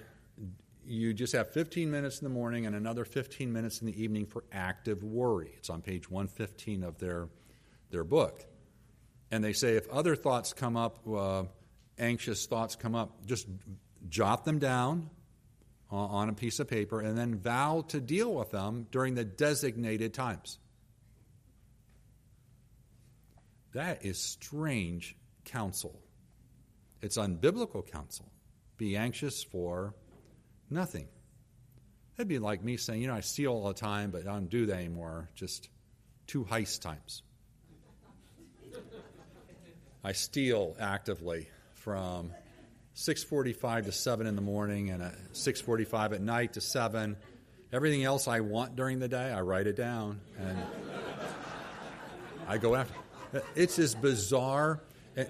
Speaker 1: you just have 15 minutes in the morning and another 15 minutes in the evening for active worry. It's on page 115 of their, their book. And they say if other thoughts come up, uh, anxious thoughts come up, just jot them down on a piece of paper and then vow to deal with them during the designated times. That is strange counsel. It's unbiblical counsel. Be anxious for nothing. That'd be like me saying, you know, I steal all the time, but I don't do that anymore. Just two heist times. I steal actively from 6:45 to 7 in the morning and 6:45 at night to 7. Everything else I want during the day, I write it down and I go after. It's as bizarre. And,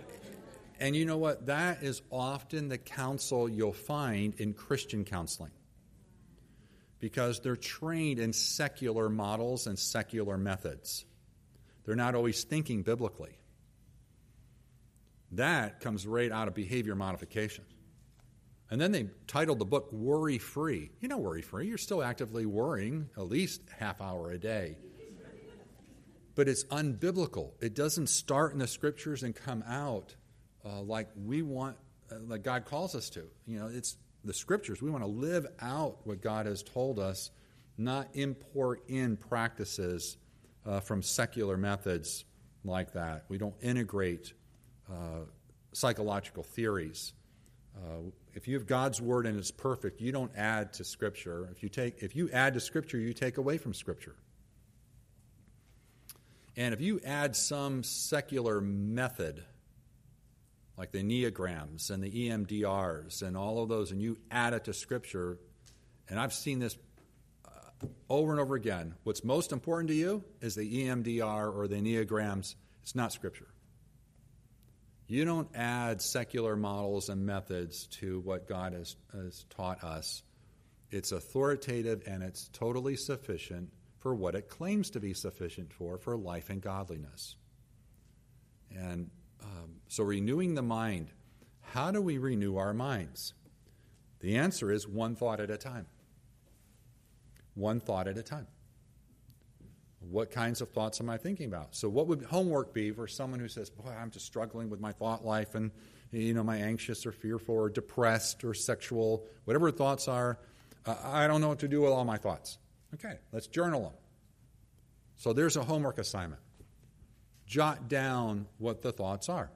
Speaker 1: and you know what? That is often the counsel you'll find in Christian counseling because they're trained in secular models and secular methods. They're not always thinking biblically. That comes right out of behavior modification. And then they titled the book Worry Free. You're not worry free. You're still actively worrying at least half hour a day. But it's unbiblical. It doesn't start in the scriptures and come out uh, like we want, uh, like God calls us to. You know, it's the scriptures. We want to live out what God has told us, not import in practices uh, from secular methods like that. We don't integrate psychological theories. Uh, if you have God's word and it's perfect, you don't add to Scripture. If you take, if you add to Scripture, you take away from Scripture. And if you add some secular method, like the Enneagrams and the EMDRs and all of those, and you add it to Scripture, and I've seen this uh, over and over again. What's most important to you is the EMDR or the Enneagrams. It's not Scripture. You don't add secular models and methods to what God has, has taught us. It's authoritative and it's totally sufficient for what it claims to be sufficient for, for life and godliness. And um, so, renewing the mind, how do we renew our minds? The answer is one thought at a time. One thought at a time. What kinds of thoughts am I thinking about? So, what would homework be for someone who says, Boy, I'm just struggling with my thought life and, you know, my anxious or fearful or depressed or sexual, whatever thoughts are, I don't know what to do with all my thoughts. Okay, let's journal them. So, there's a homework assignment. Jot down what the thoughts are.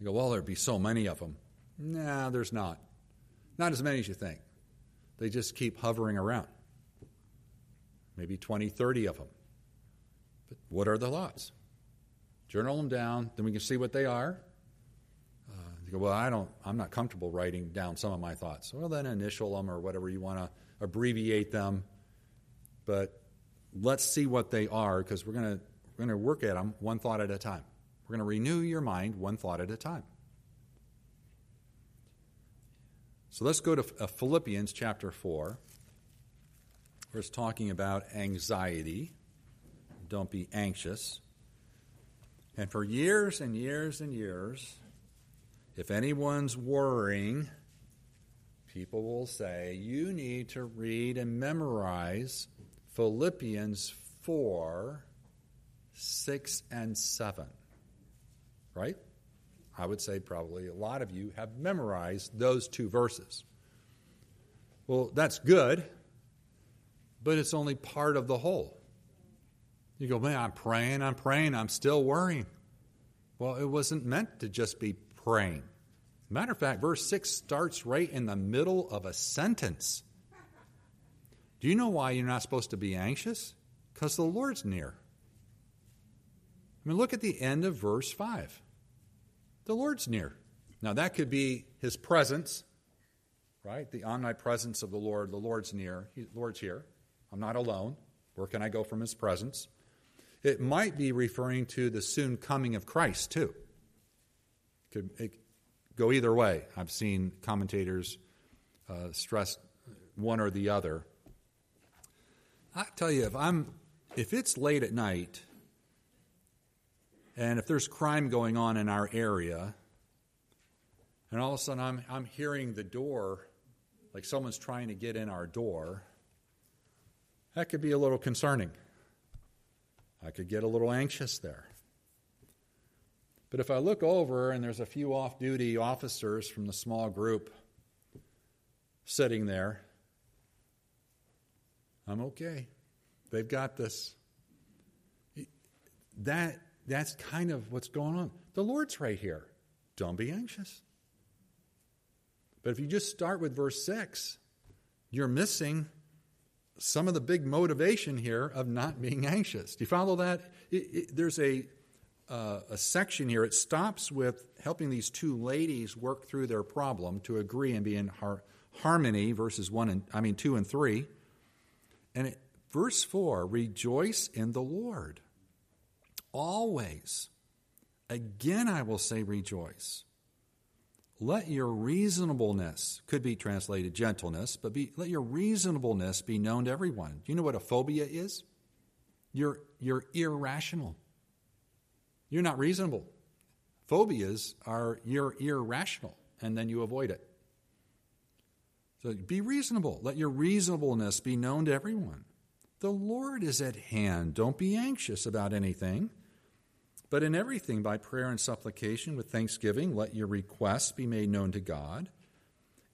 Speaker 1: You go, Well, there'd be so many of them. Nah, there's not. Not as many as you think. They just keep hovering around maybe 20, 30 of them. But what are the thoughts? Journal them down, then we can see what they are. Uh, you go, well, I don't, I'm not comfortable writing down some of my thoughts. Well, then initial them or whatever you want to abbreviate them. But let's see what they are because we're going to we're going to work at them one thought at a time. We're going to renew your mind one thought at a time. So let's go to uh, Philippians chapter 4 where it's talking about anxiety. Don't be anxious. And for years and years and years, if anyone's worrying, people will say, You need to read and memorize Philippians 4 6 and 7. Right? I would say probably a lot of you have memorized those two verses. Well, that's good but it's only part of the whole. You go, man, I'm praying, I'm praying, I'm still worrying. Well, it wasn't meant to just be praying. Matter of fact, verse 6 starts right in the middle of a sentence. Do you know why you're not supposed to be anxious? Because the Lord's near. I mean, look at the end of verse 5. The Lord's near. Now, that could be his presence, right? The omnipresence of the Lord. The Lord's near. He, Lord's here. I'm not alone. Where can I go from his presence? It might be referring to the soon coming of Christ, too. Could it go either way. I've seen commentators uh, stress one or the other. I tell you, if I'm if it's late at night and if there's crime going on in our area, and all of a sudden I'm I'm hearing the door, like someone's trying to get in our door, that could be a little concerning. I could get a little anxious there. But if I look over and there's a few off duty officers from the small group sitting there, I'm okay. They've got this. That, that's kind of what's going on. The Lord's right here. Don't be anxious. But if you just start with verse 6, you're missing some of the big motivation here of not being anxious. Do you follow that? It, it, there's a, uh, a section here. It stops with helping these two ladies work through their problem to agree and be in har- harmony, verses one and I mean two and three. And it, verse four: rejoice in the Lord always. Again, I will say, rejoice. Let your reasonableness, could be translated gentleness, but be, let your reasonableness be known to everyone. Do you know what a phobia is? You're, you're irrational. You're not reasonable. Phobias are you're irrational, and then you avoid it. So be reasonable. Let your reasonableness be known to everyone. The Lord is at hand. Don't be anxious about anything. But in everything, by prayer and supplication with thanksgiving, let your requests be made known to God.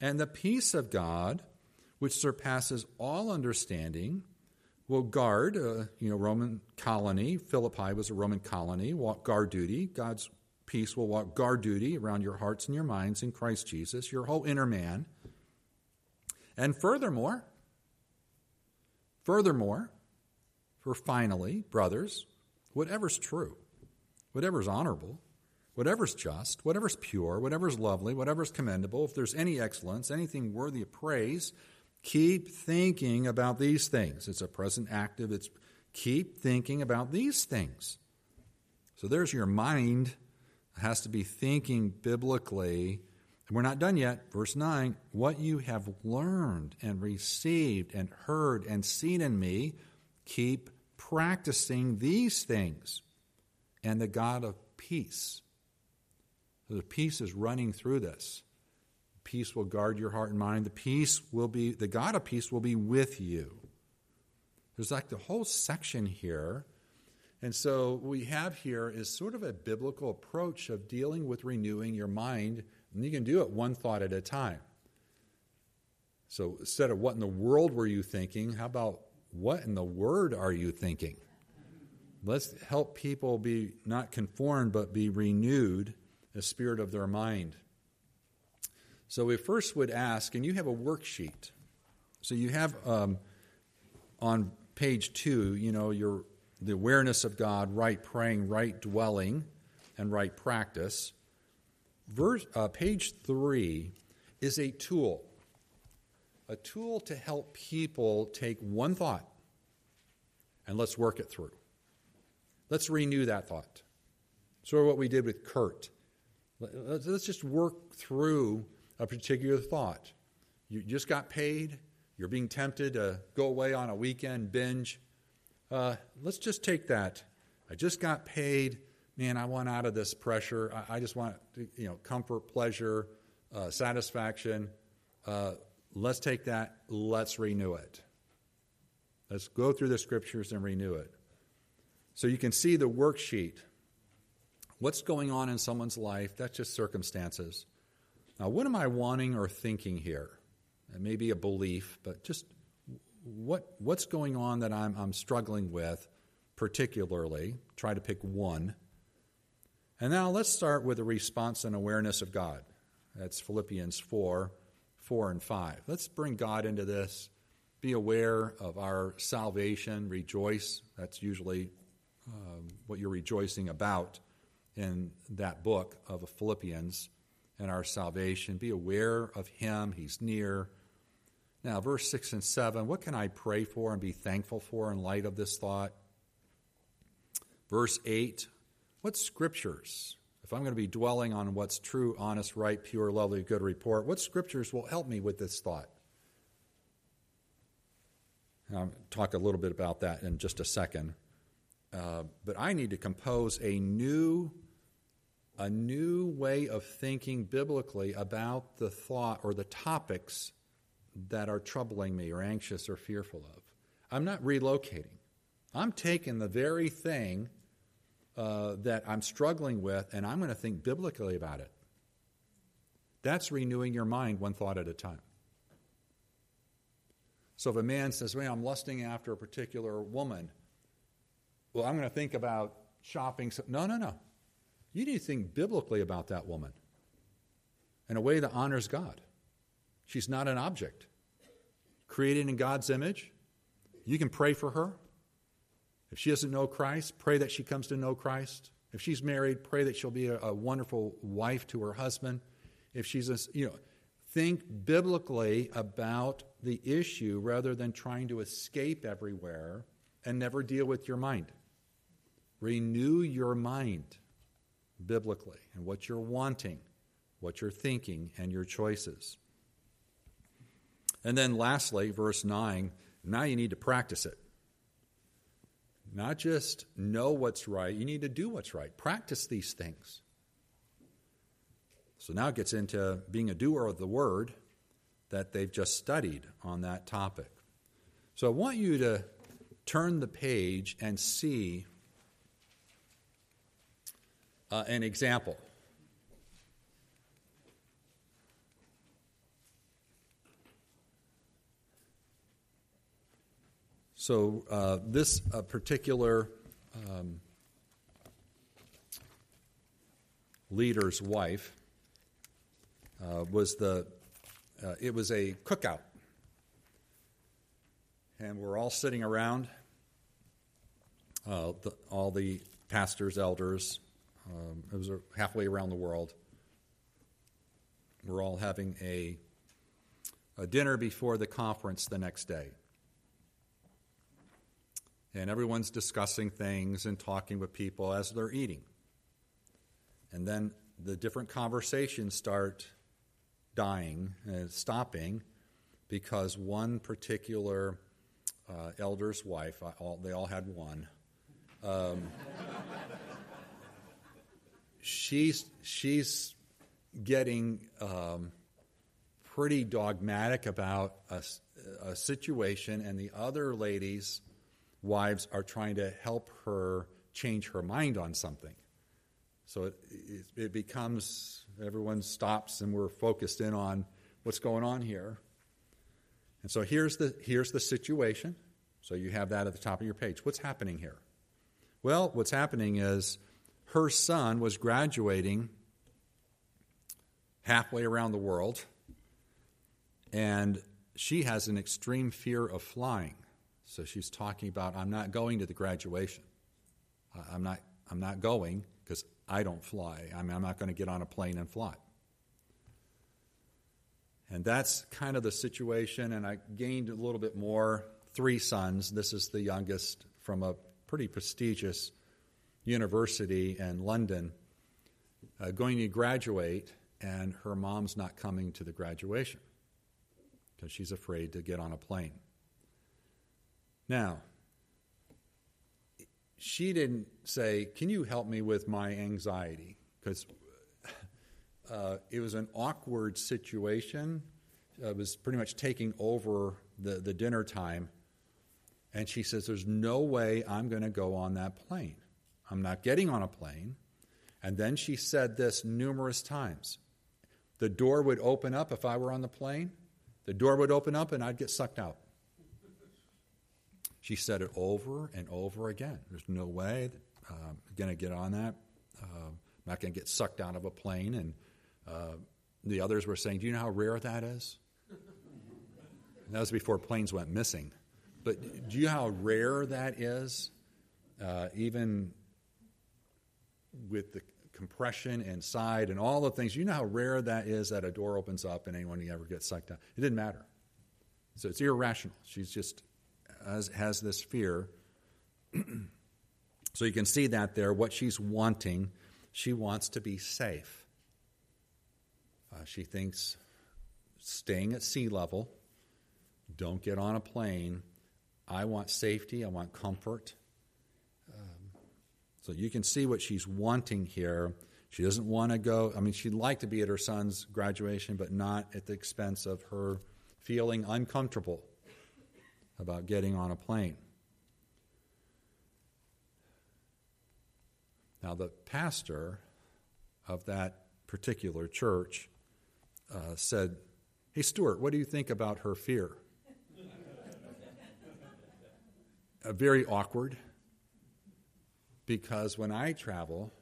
Speaker 1: And the peace of God, which surpasses all understanding, will guard, uh, you know, Roman colony. Philippi was a Roman colony, walk guard duty. God's peace will walk guard duty around your hearts and your minds in Christ Jesus, your whole inner man. And furthermore, furthermore, for finally, brothers, whatever's true, whatever's honorable, whatever's just, whatever's pure, whatever's lovely, whatever's commendable, if there's any excellence, anything worthy of praise, keep thinking about these things. It's a present active, it's keep thinking about these things. So there's your mind it has to be thinking biblically. And we're not done yet. Verse 9, what you have learned and received and heard and seen in me, keep practicing these things and the God of peace. So the peace is running through this. Peace will guard your heart and mind. The peace will be, the God of peace will be with you. There's like the whole section here. And so what we have here is sort of a biblical approach of dealing with renewing your mind, and you can do it one thought at a time. So instead of what in the world were you thinking, how about what in the word are you thinking? Let's help people be not conformed, but be renewed, the spirit of their mind. So we first would ask, and you have a worksheet. So you have um, on page two, you know, your the awareness of God, right praying, right dwelling, and right practice. Verse, uh, page three is a tool, a tool to help people take one thought and let's work it through. Let's renew that thought. Sort of what we did with Kurt. Let's just work through a particular thought. You just got paid. You're being tempted to go away on a weekend binge. Uh, let's just take that. I just got paid. Man, I want out of this pressure. I, I just want you know comfort, pleasure, uh, satisfaction. Uh, let's take that. Let's renew it. Let's go through the scriptures and renew it. So you can see the worksheet. What's going on in someone's life? That's just circumstances. Now, what am I wanting or thinking here? It may be a belief, but just what, what's going on that I'm, I'm struggling with, particularly? Try to pick one. And now let's start with a response and awareness of God. That's Philippians 4 4 and 5. Let's bring God into this. Be aware of our salvation, rejoice. That's usually um, what you're rejoicing about in that book of Philippians and our salvation. Be aware of Him, He's near. Now, verse 6 and 7 what can I pray for and be thankful for in light of this thought? Verse 8 What scriptures, if I'm going to be dwelling on what's true, honest, right, pure, lovely, good report, what scriptures will help me with this thought? I'll talk a little bit about that in just a second. Uh, but I need to compose a new, a new way of thinking biblically about the thought or the topics that are troubling me or anxious or fearful of. I'm not relocating. I'm taking the very thing uh, that I'm struggling with and I'm going to think biblically about it. That's renewing your mind one thought at a time. So if a man says, Well, I'm lusting after a particular woman, well, I'm going to think about shopping. No, no, no. You need to think biblically about that woman in a way that honors God. She's not an object. Created in God's image, you can pray for her. If she doesn't know Christ, pray that she comes to know Christ. If she's married, pray that she'll be a, a wonderful wife to her husband. If she's a, you know, think biblically about the issue rather than trying to escape everywhere and never deal with your mind. Renew your mind biblically and what you're wanting, what you're thinking, and your choices. And then lastly, verse 9 now you need to practice it. Not just know what's right, you need to do what's right. Practice these things. So now it gets into being a doer of the word that they've just studied on that topic. So I want you to turn the page and see uh, an example. So, uh, this uh, particular um, leader's wife uh, was the, uh, it was a cookout. And we're all sitting around, uh, the, all the pastors, elders, um, it was halfway around the world. We're all having a, a dinner before the conference the next day. And everyone's discussing things and talking with people as they're eating. And then the different conversations start dying, uh, stopping, because one particular uh, elder's wife, all, they all had one, um, she's, she's getting um, pretty dogmatic about a, a situation, and the other ladies, wives, are trying to help her change her mind on something. So it, it, it becomes everyone stops and we're focused in on what's going on here. And so here's the, here's the situation. So you have that at the top of your page. What's happening here? Well, what's happening is her son was graduating halfway around the world, and she has an extreme fear of flying. So she's talking about, I'm not going to the graduation. I'm not, I'm not going because I don't fly. I mean, I'm not going to get on a plane and fly. And that's kind of the situation. And I gained a little bit more. Three sons. This is the youngest from a pretty prestigious university in London, uh, going to graduate, and her mom's not coming to the graduation because she's afraid to get on a plane. Now, she didn't say, Can you help me with my anxiety? Because uh, it was an awkward situation. It was pretty much taking over the, the dinner time. And she says, There's no way I'm going to go on that plane. I'm not getting on a plane. And then she said this numerous times. The door would open up if I were on the plane, the door would open up and I'd get sucked out. She said it over and over again. There's no way that uh, I'm going to get on that. Uh, I'm not going to get sucked out of a plane. And uh, the others were saying, Do you know how rare that is? And that was before planes went missing. But do you know how rare that is? Uh, even with the compression inside and all the things, you know how rare that is that a door opens up and anyone ever gets sucked out. It didn't matter. So it's irrational. She's just has, has this fear. So you can see that there, what she's wanting. She wants to be safe. Uh, she thinks staying at sea level, don't get on a plane. I want safety, I want comfort. So you can see what she's wanting here. She doesn't want to go, I mean, she'd like to be at her son's graduation, but not at the expense of her feeling uncomfortable about getting on a plane. Now, the pastor of that particular church uh, said, Hey, Stuart, what do you think about her fear? uh, very awkward because when I travel,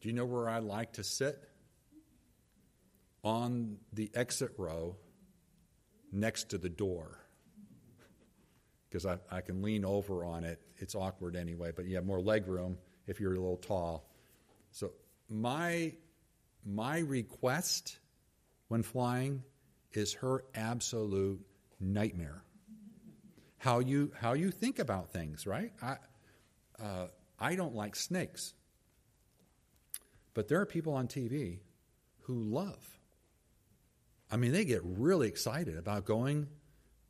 Speaker 1: do you know where I like to sit? On the exit row next to the door. Because I, I can lean over on it. It's awkward anyway, but you have more leg room if you're a little tall. So my my request when flying is her absolute nightmare. How you how you think about things, right? I uh, I don't like snakes, but there are people on TV who love. I mean, they get really excited about going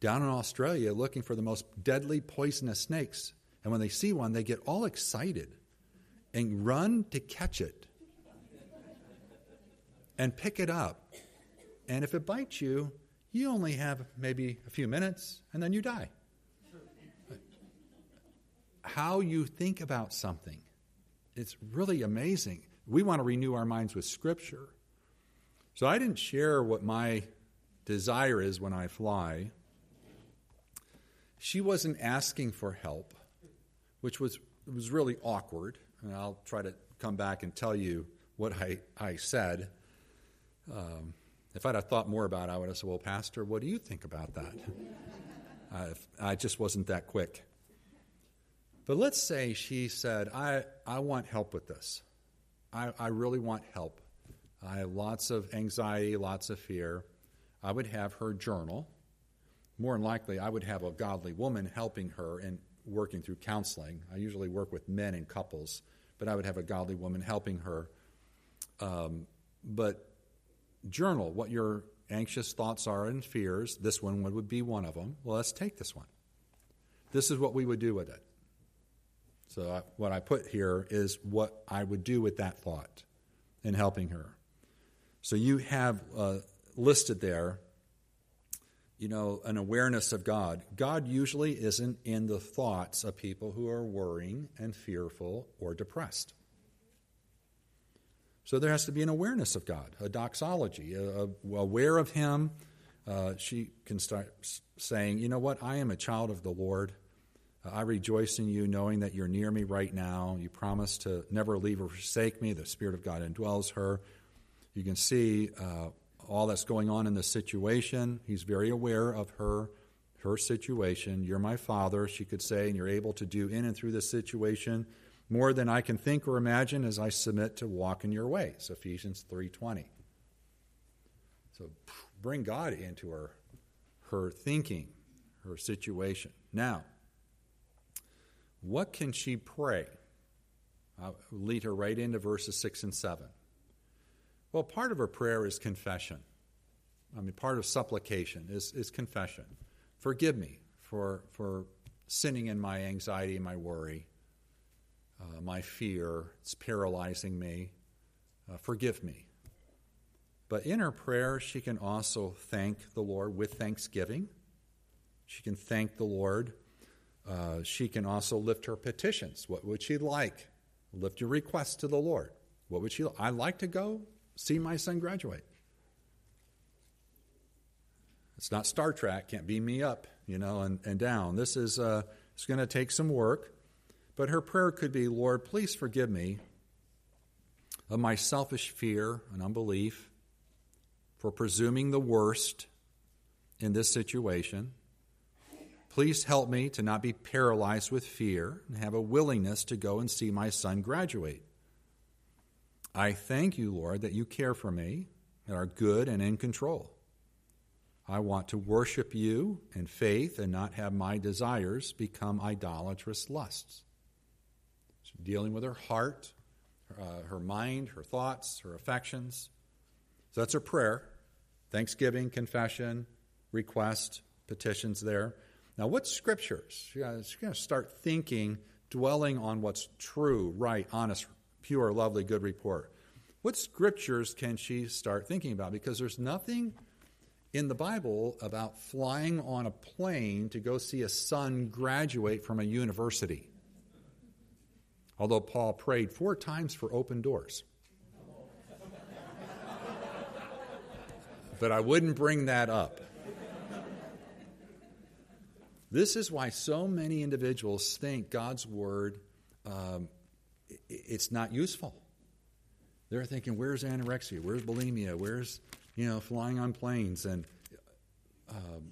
Speaker 1: down in Australia looking for the most deadly poisonous snakes, and when they see one, they get all excited and run to catch it and pick it up. And if it bites you, you only have maybe a few minutes and then you die. How you think about something, it's really amazing. We want to renew our minds with Scripture. So I didn't share what my desire is when I fly. She wasn't asking for help, which was, was really awkward and I'll try to come back and tell you what I, I said. Um, if I'd have thought more about it, I would have said, Well, Pastor, what do you think about that? I, I just wasn't that quick. But let's say she said, I, I want help with this. I, I really want help. I have lots of anxiety, lots of fear. I would have her journal. More than likely, I would have a godly woman helping her and working through counseling. I usually work with men and couples but I would have a godly woman helping her. Um, but journal what your anxious thoughts are and fears. This one would be one of them. Well, let's take this one. This is what we would do with it. So, I, what I put here is what I would do with that thought in helping her. So, you have uh, listed there you know, an awareness of God. God usually isn't in the thoughts of people who are worrying and fearful or depressed. So there has to be an awareness of God, a doxology, a, a, aware of Him. Uh, she can start saying, You know what? I am a child of the Lord. I rejoice in you, knowing that you're near me right now. You promise to never leave or forsake me. The Spirit of God indwells her. You can see uh, all that's going on in the situation. He's very aware of her her situation. You're my father, she could say, and you're able to do in and through this situation more than I can think or imagine as I submit to walk in your ways. Ephesians 3:20. So bring God into her her thinking, her situation. Now, what can she pray? I'll lead her right into verses 6 and 7. Well, part of her prayer is confession. I mean, part of supplication is, is confession. Forgive me for, for sinning in my anxiety my worry, uh, my fear. It's paralyzing me. Uh, forgive me. But in her prayer, she can also thank the Lord with thanksgiving. She can thank the Lord. Uh, she can also lift her petitions. What would she like? Lift your request to the Lord. What would she? I'd like to go see my son graduate. It's not Star Trek, can't beam me up, you know, and, and down. This is uh, it's going to take some work. But her prayer could be, Lord, please forgive me of my selfish fear and unbelief for presuming the worst in this situation. Please help me to not be paralyzed with fear and have a willingness to go and see my son graduate. I thank you, Lord, that you care for me and are good and in control. I want to worship you in faith and not have my desires become idolatrous lusts. So dealing with her heart, uh, her mind, her thoughts, her affections. So that's her prayer. Thanksgiving, confession, request, petitions there. Now, what scriptures? She's going to start thinking, dwelling on what's true, right, honest, pure, lovely, good report. What scriptures can she start thinking about? Because there's nothing in the Bible about flying on a plane to go see a son graduate from a university. Although Paul prayed four times for open doors. but I wouldn't bring that up. This is why so many individuals think God's word um, it's not useful. They're thinking, "Where's anorexia? Where's bulimia? Where's you know flying on planes?" And um,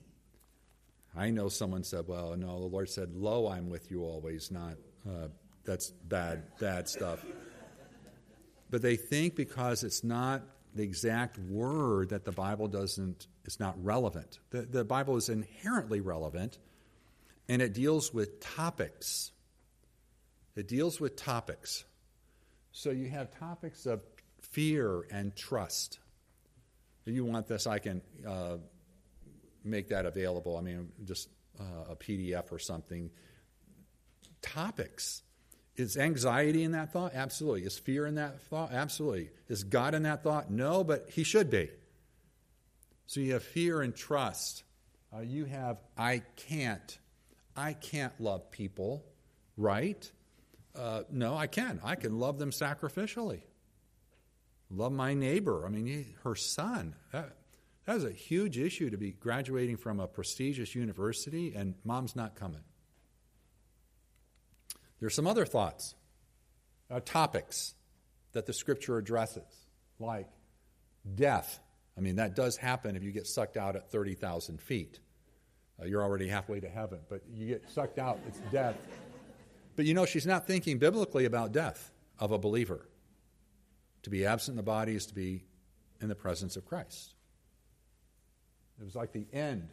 Speaker 1: I know someone said, "Well, no, the Lord said, lo, I'm with you always." Not uh, that's bad, bad stuff. But they think because it's not the exact word that the Bible doesn't, it's not relevant. The, the Bible is inherently relevant and it deals with topics. It deals with topics. So you have topics of fear and trust. If you want this, I can uh, make that available. I mean, just uh, a PDF or something. Topics. Is anxiety in that thought? Absolutely. Is fear in that thought? Absolutely. Is God in that thought? No, but He should be. So you have fear and trust. Uh, you have I can't. I can't love people, right? Uh, no, I can. I can love them sacrificially. Love my neighbor. I mean, her son. That, is a huge issue to be graduating from a prestigious university and mom's not coming. There's some other thoughts, uh, topics that the scripture addresses, like death. I mean, that does happen if you get sucked out at 30,000 feet. Uh, you're already halfway to heaven, but you get sucked out, it's death. But you know, she's not thinking biblically about death of a believer. To be absent in the body is to be in the presence of Christ. It was like the end.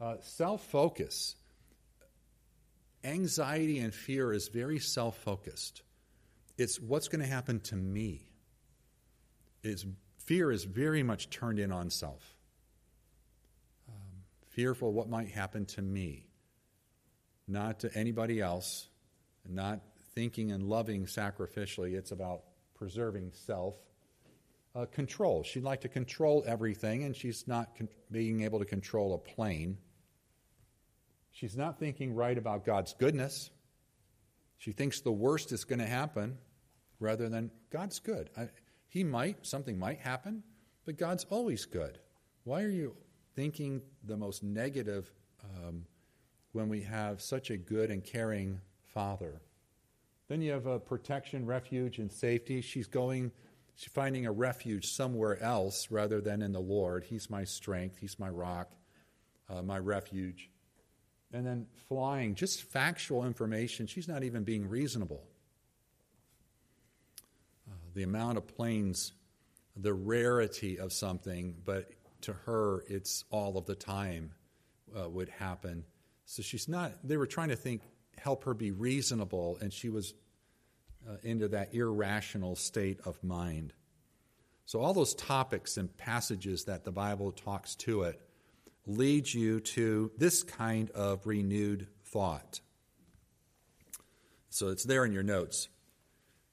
Speaker 1: Uh, self focus. Anxiety and fear is very self focused. It's what's going to happen to me. It's, fear is very much turned in on self fearful what might happen to me, not to anybody else, not thinking and loving sacrificially. It's about preserving self. Uh, control. She'd like to control everything, and she's not con- being able to control a plane. She's not thinking right about God's goodness. She thinks the worst is going to happen rather than God's good. I, he might, something might happen, but God's always good. Why are you thinking the most negative um, when we have such a good and caring father. Then you have a protection, refuge, and safety. She's going, she's finding a refuge somewhere else rather than in the Lord. He's my strength, He's my rock, uh, my refuge. And then flying, just factual information. She's not even being reasonable. Uh, the amount of planes, the rarity of something, but to her, it's all of the time uh, would happen. So she's not, they were trying to think, help her be reasonable, and she was uh, into that irrational state of mind. So, all those topics and passages that the Bible talks to it lead you to this kind of renewed thought. So, it's there in your notes.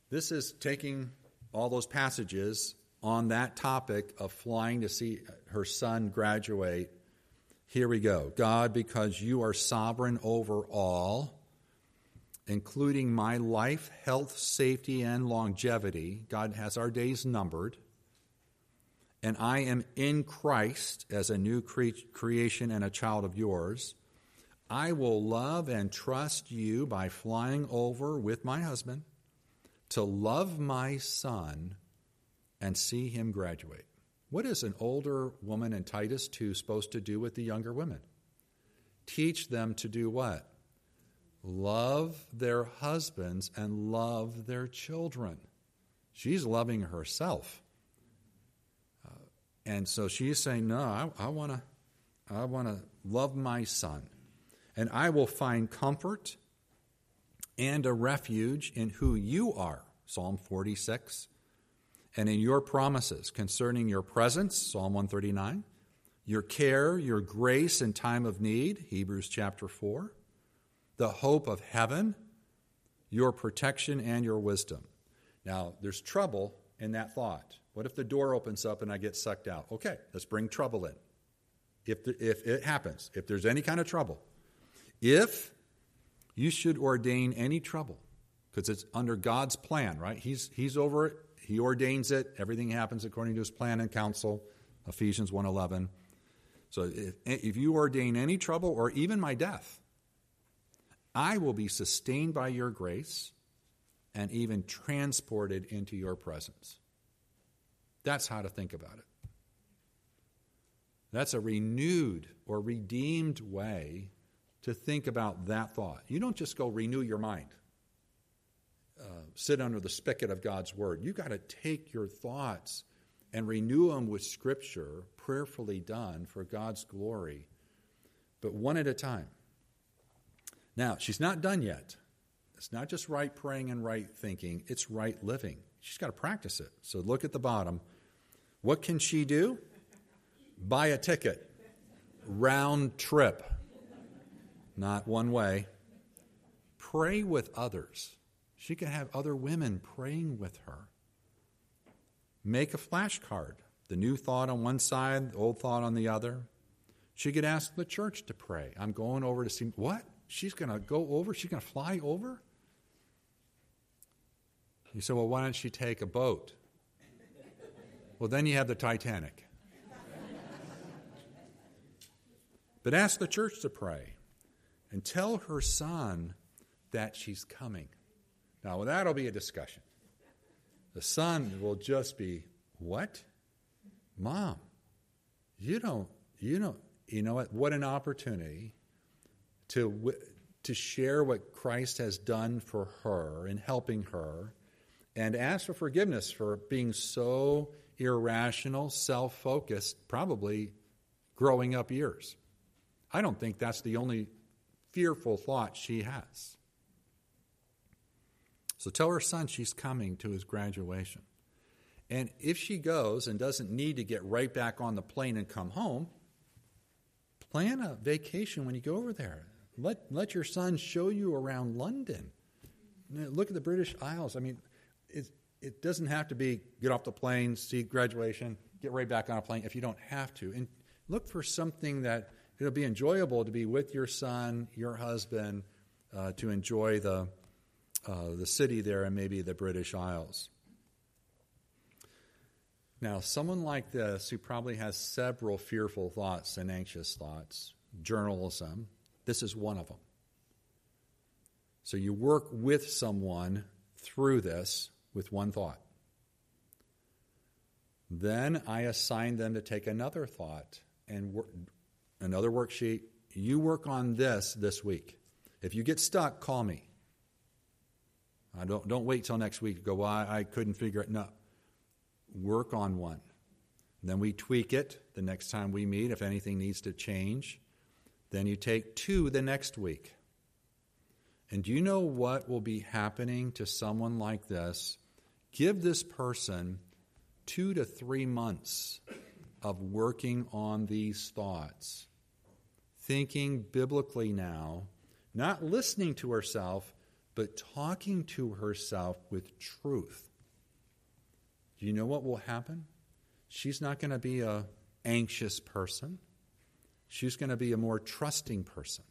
Speaker 1: This is taking all those passages on that topic of flying to see her son graduate, here we go. God, because you are sovereign over all, including my life, health, safety, and longevity, God has our days numbered, and I am in Christ as a new cre- creation and a child of yours. I will love and trust you by flying over with my husband to love my son and see him graduate. What is an older woman in Titus 2 supposed to do with the younger women? Teach them to do what? Love their husbands and love their children. She's loving herself. Uh, and so she's saying, No, I, want to I want to love my son. And I will find comfort and a refuge in who you are, Psalm 46, and in your promises concerning your presence, Psalm 139, your care, your grace in time of need, Hebrews chapter 4, the hope of heaven, your protection, and your wisdom. Now, there's trouble in that thought. What if the door opens up and I get sucked out? Okay, let's bring trouble in. If, the, if it happens, if there's any kind of trouble, if you should ordain any trouble, because it's under God's plan, right? He's, he's over it, He ordains it, everything happens according to His plan and counsel, Ephesians 1.11. So if, if you ordain any trouble or even my death, I will be sustained by your grace and even transported into your presence. That's how to think about it. That's a renewed or redeemed way to think about that thought. You don't just go renew your mind, uh, sit under the spigot of God's word. You got to take your thoughts and renew them with Scripture, prayerfully done for God's glory, but one at a time. Now, she's not done yet. It's not just right praying and right thinking, it's right living. She's got to practice it. So look at the bottom. What can she do? Buy a ticket, round trip, not one way. Pray with others. She can have other women praying with her. Make a flashcard, the new thought on one side, the old thought on the other. She could ask the church to pray. I'm going over to see what? She's going to go over? She's going to fly over? You say, well, why don't she take a boat? Well, then you have the Titanic. but ask the church to pray and tell her son that she's coming. Now, that'll be a discussion. The son will just be, What? Mom, you don't, you don't, you know what? What an opportunity to, to share what Christ has done for her in helping her and ask for forgiveness for being so irrational, self focused, probably growing up years. I don't think that's the only fearful thought she has. So tell her son she's coming to his graduation. And if she goes and doesn't need to get right back on the plane and come home, plan a vacation when you go over there. Let, let your son show you around London. Look at the British Isles. I mean, it, it doesn't have to be get off the plane, see graduation, get right back on a plane if you don't have to. And look for something that it'll be enjoyable to be with your son, your husband, uh, to enjoy the, uh, the city there and maybe the British Isles. Now, someone like this who probably has several fearful thoughts and anxious thoughts, journalism, this is one of them. So you work with someone through this with one thought. Then I assign them to take another thought and another worksheet. You work on this this week. If you get stuck, call me. Don't, don't wait till next week to go, well, I, I couldn't figure it. No. Work on one. then we tweak it the next time we meet if anything needs to change. Then you take two the next week. And do you know what will be happening to someone like this? Give this person two to three months of working on these thoughts, thinking biblically now, not listening to herself, but talking to herself with truth. Do you know what will happen? She's not going to be a anxious person. She's going to be a more trusting person,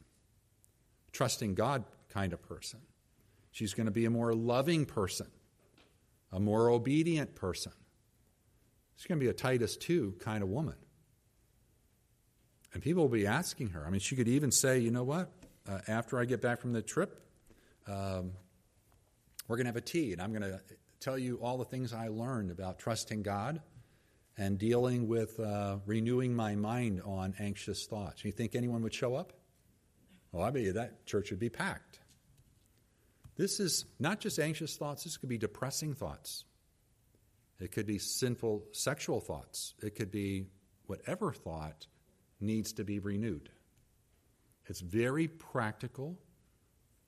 Speaker 1: trusting God kind of person. She's going to be a more loving person, a more obedient person. She's going to be a Titus 2 kind of woman. And people will be asking her. I mean, she could even say, you know what? Uh, after I get back from the trip, um, we're going to have a tea, and I'm going to tell you all the things I learned about trusting God and dealing with uh, renewing my mind on anxious thoughts. You think anyone would show up? Well, I bet you that church would be packed. This is not just anxious thoughts, this could be depressing thoughts. It could be sinful sexual thoughts. It could be whatever thought needs to be renewed. It's very practical,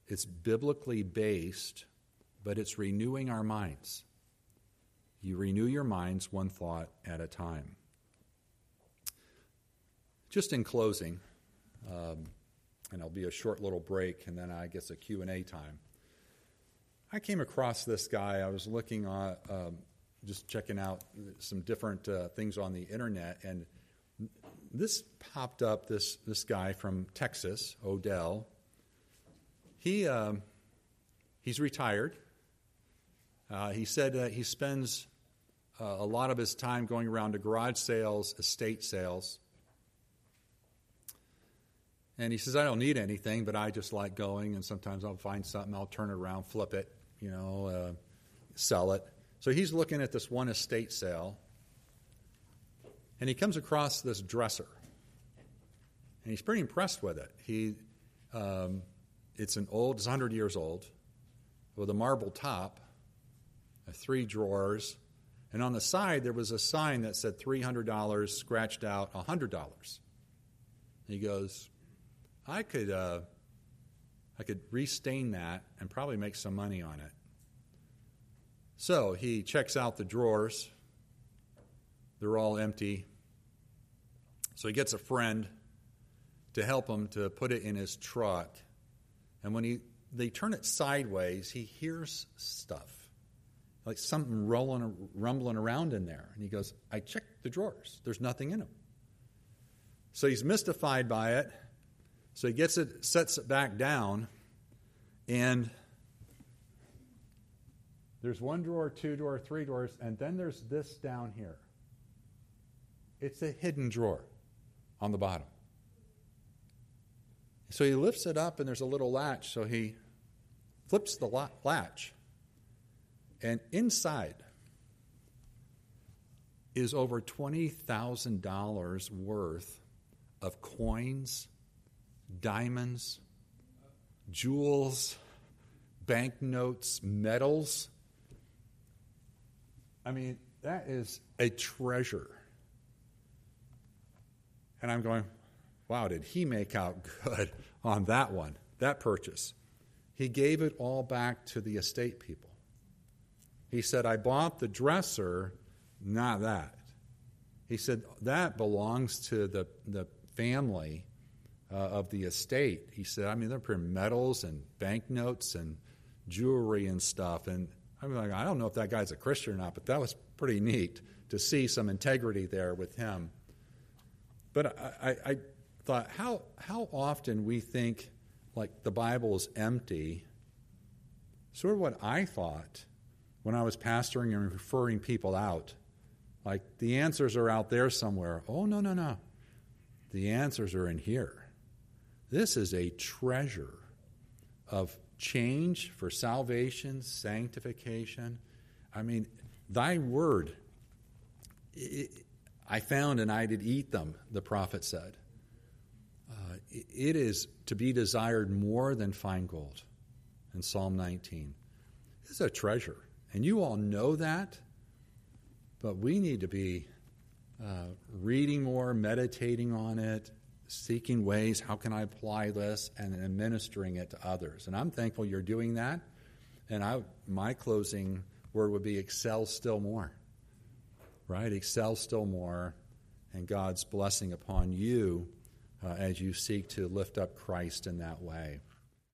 Speaker 1: it's biblically based, but it's renewing our minds. You renew your minds one thought at a time. Just in closing, um, and it'll be a short little break, and then I guess a Q&A time. I came across this guy. I was looking on, um, just checking out some different uh, things on the internet, and this popped up. This this guy from Texas, Odell. He um, he's retired. Uh, he said uh, he spends uh, a lot of his time going around to garage sales, estate sales. And he says, I don't need anything, but I just like going, and sometimes I'll find something, I'll turn it around, flip it, you know, uh, sell it. So he's looking at this one estate sale, and he comes across this dresser. And he's pretty impressed with it. He, um, it's an old, it's 100 years old, with a marble top, three drawers, and on the side there was a sign that said $300 scratched out $100. He goes, I could, uh, I could restain that and probably make some money on it. So he checks out the drawers. They're all empty. So he gets a friend to help him to put it in his truck. And when he, they turn it sideways, he hears stuff like something rolling, rumbling around in there. And he goes, I checked the drawers. There's nothing in them. So he's mystified by it. So he gets it, sets it back down, and there's one drawer, two drawer, three drawers, and then there's this down here. It's a hidden drawer on the bottom. So he lifts it up, and there's a little latch. So he flips the latch, and inside is over $20,000 worth of coins diamonds, jewels, banknotes, medals. I mean, that is a treasure. And I'm going, wow, did he make out good on that one, that purchase? He gave it all back to the estate people. He said, I bought the dresser, not that. He said, that belongs to the, the family uh, of the estate. He said, I mean, they're printing medals and banknotes and jewelry and stuff. And I'm like, I don't know if that guy's a Christian or not, but that was pretty neat to see some integrity there with him. But I, I, I thought, how, how often we think like the Bible is empty. Sort of what I thought when I was pastoring and referring people out. Like the answers are out there somewhere. Oh, no, no, no. The answers are in here. This is a treasure of change for salvation, sanctification. I mean, thy word, it, I found and I did eat them, the prophet said. It is to be desired more than fine gold in Psalm 19. It's a treasure. And you all know that, but we need to be uh, reading more, meditating on it, seeking ways, how can I apply this, and administering it to others. And I'm thankful you're doing that. And I, my closing word would be excel still more. Right? Excel still more, and God's blessing upon you uh, as you seek to lift up Christ in that way.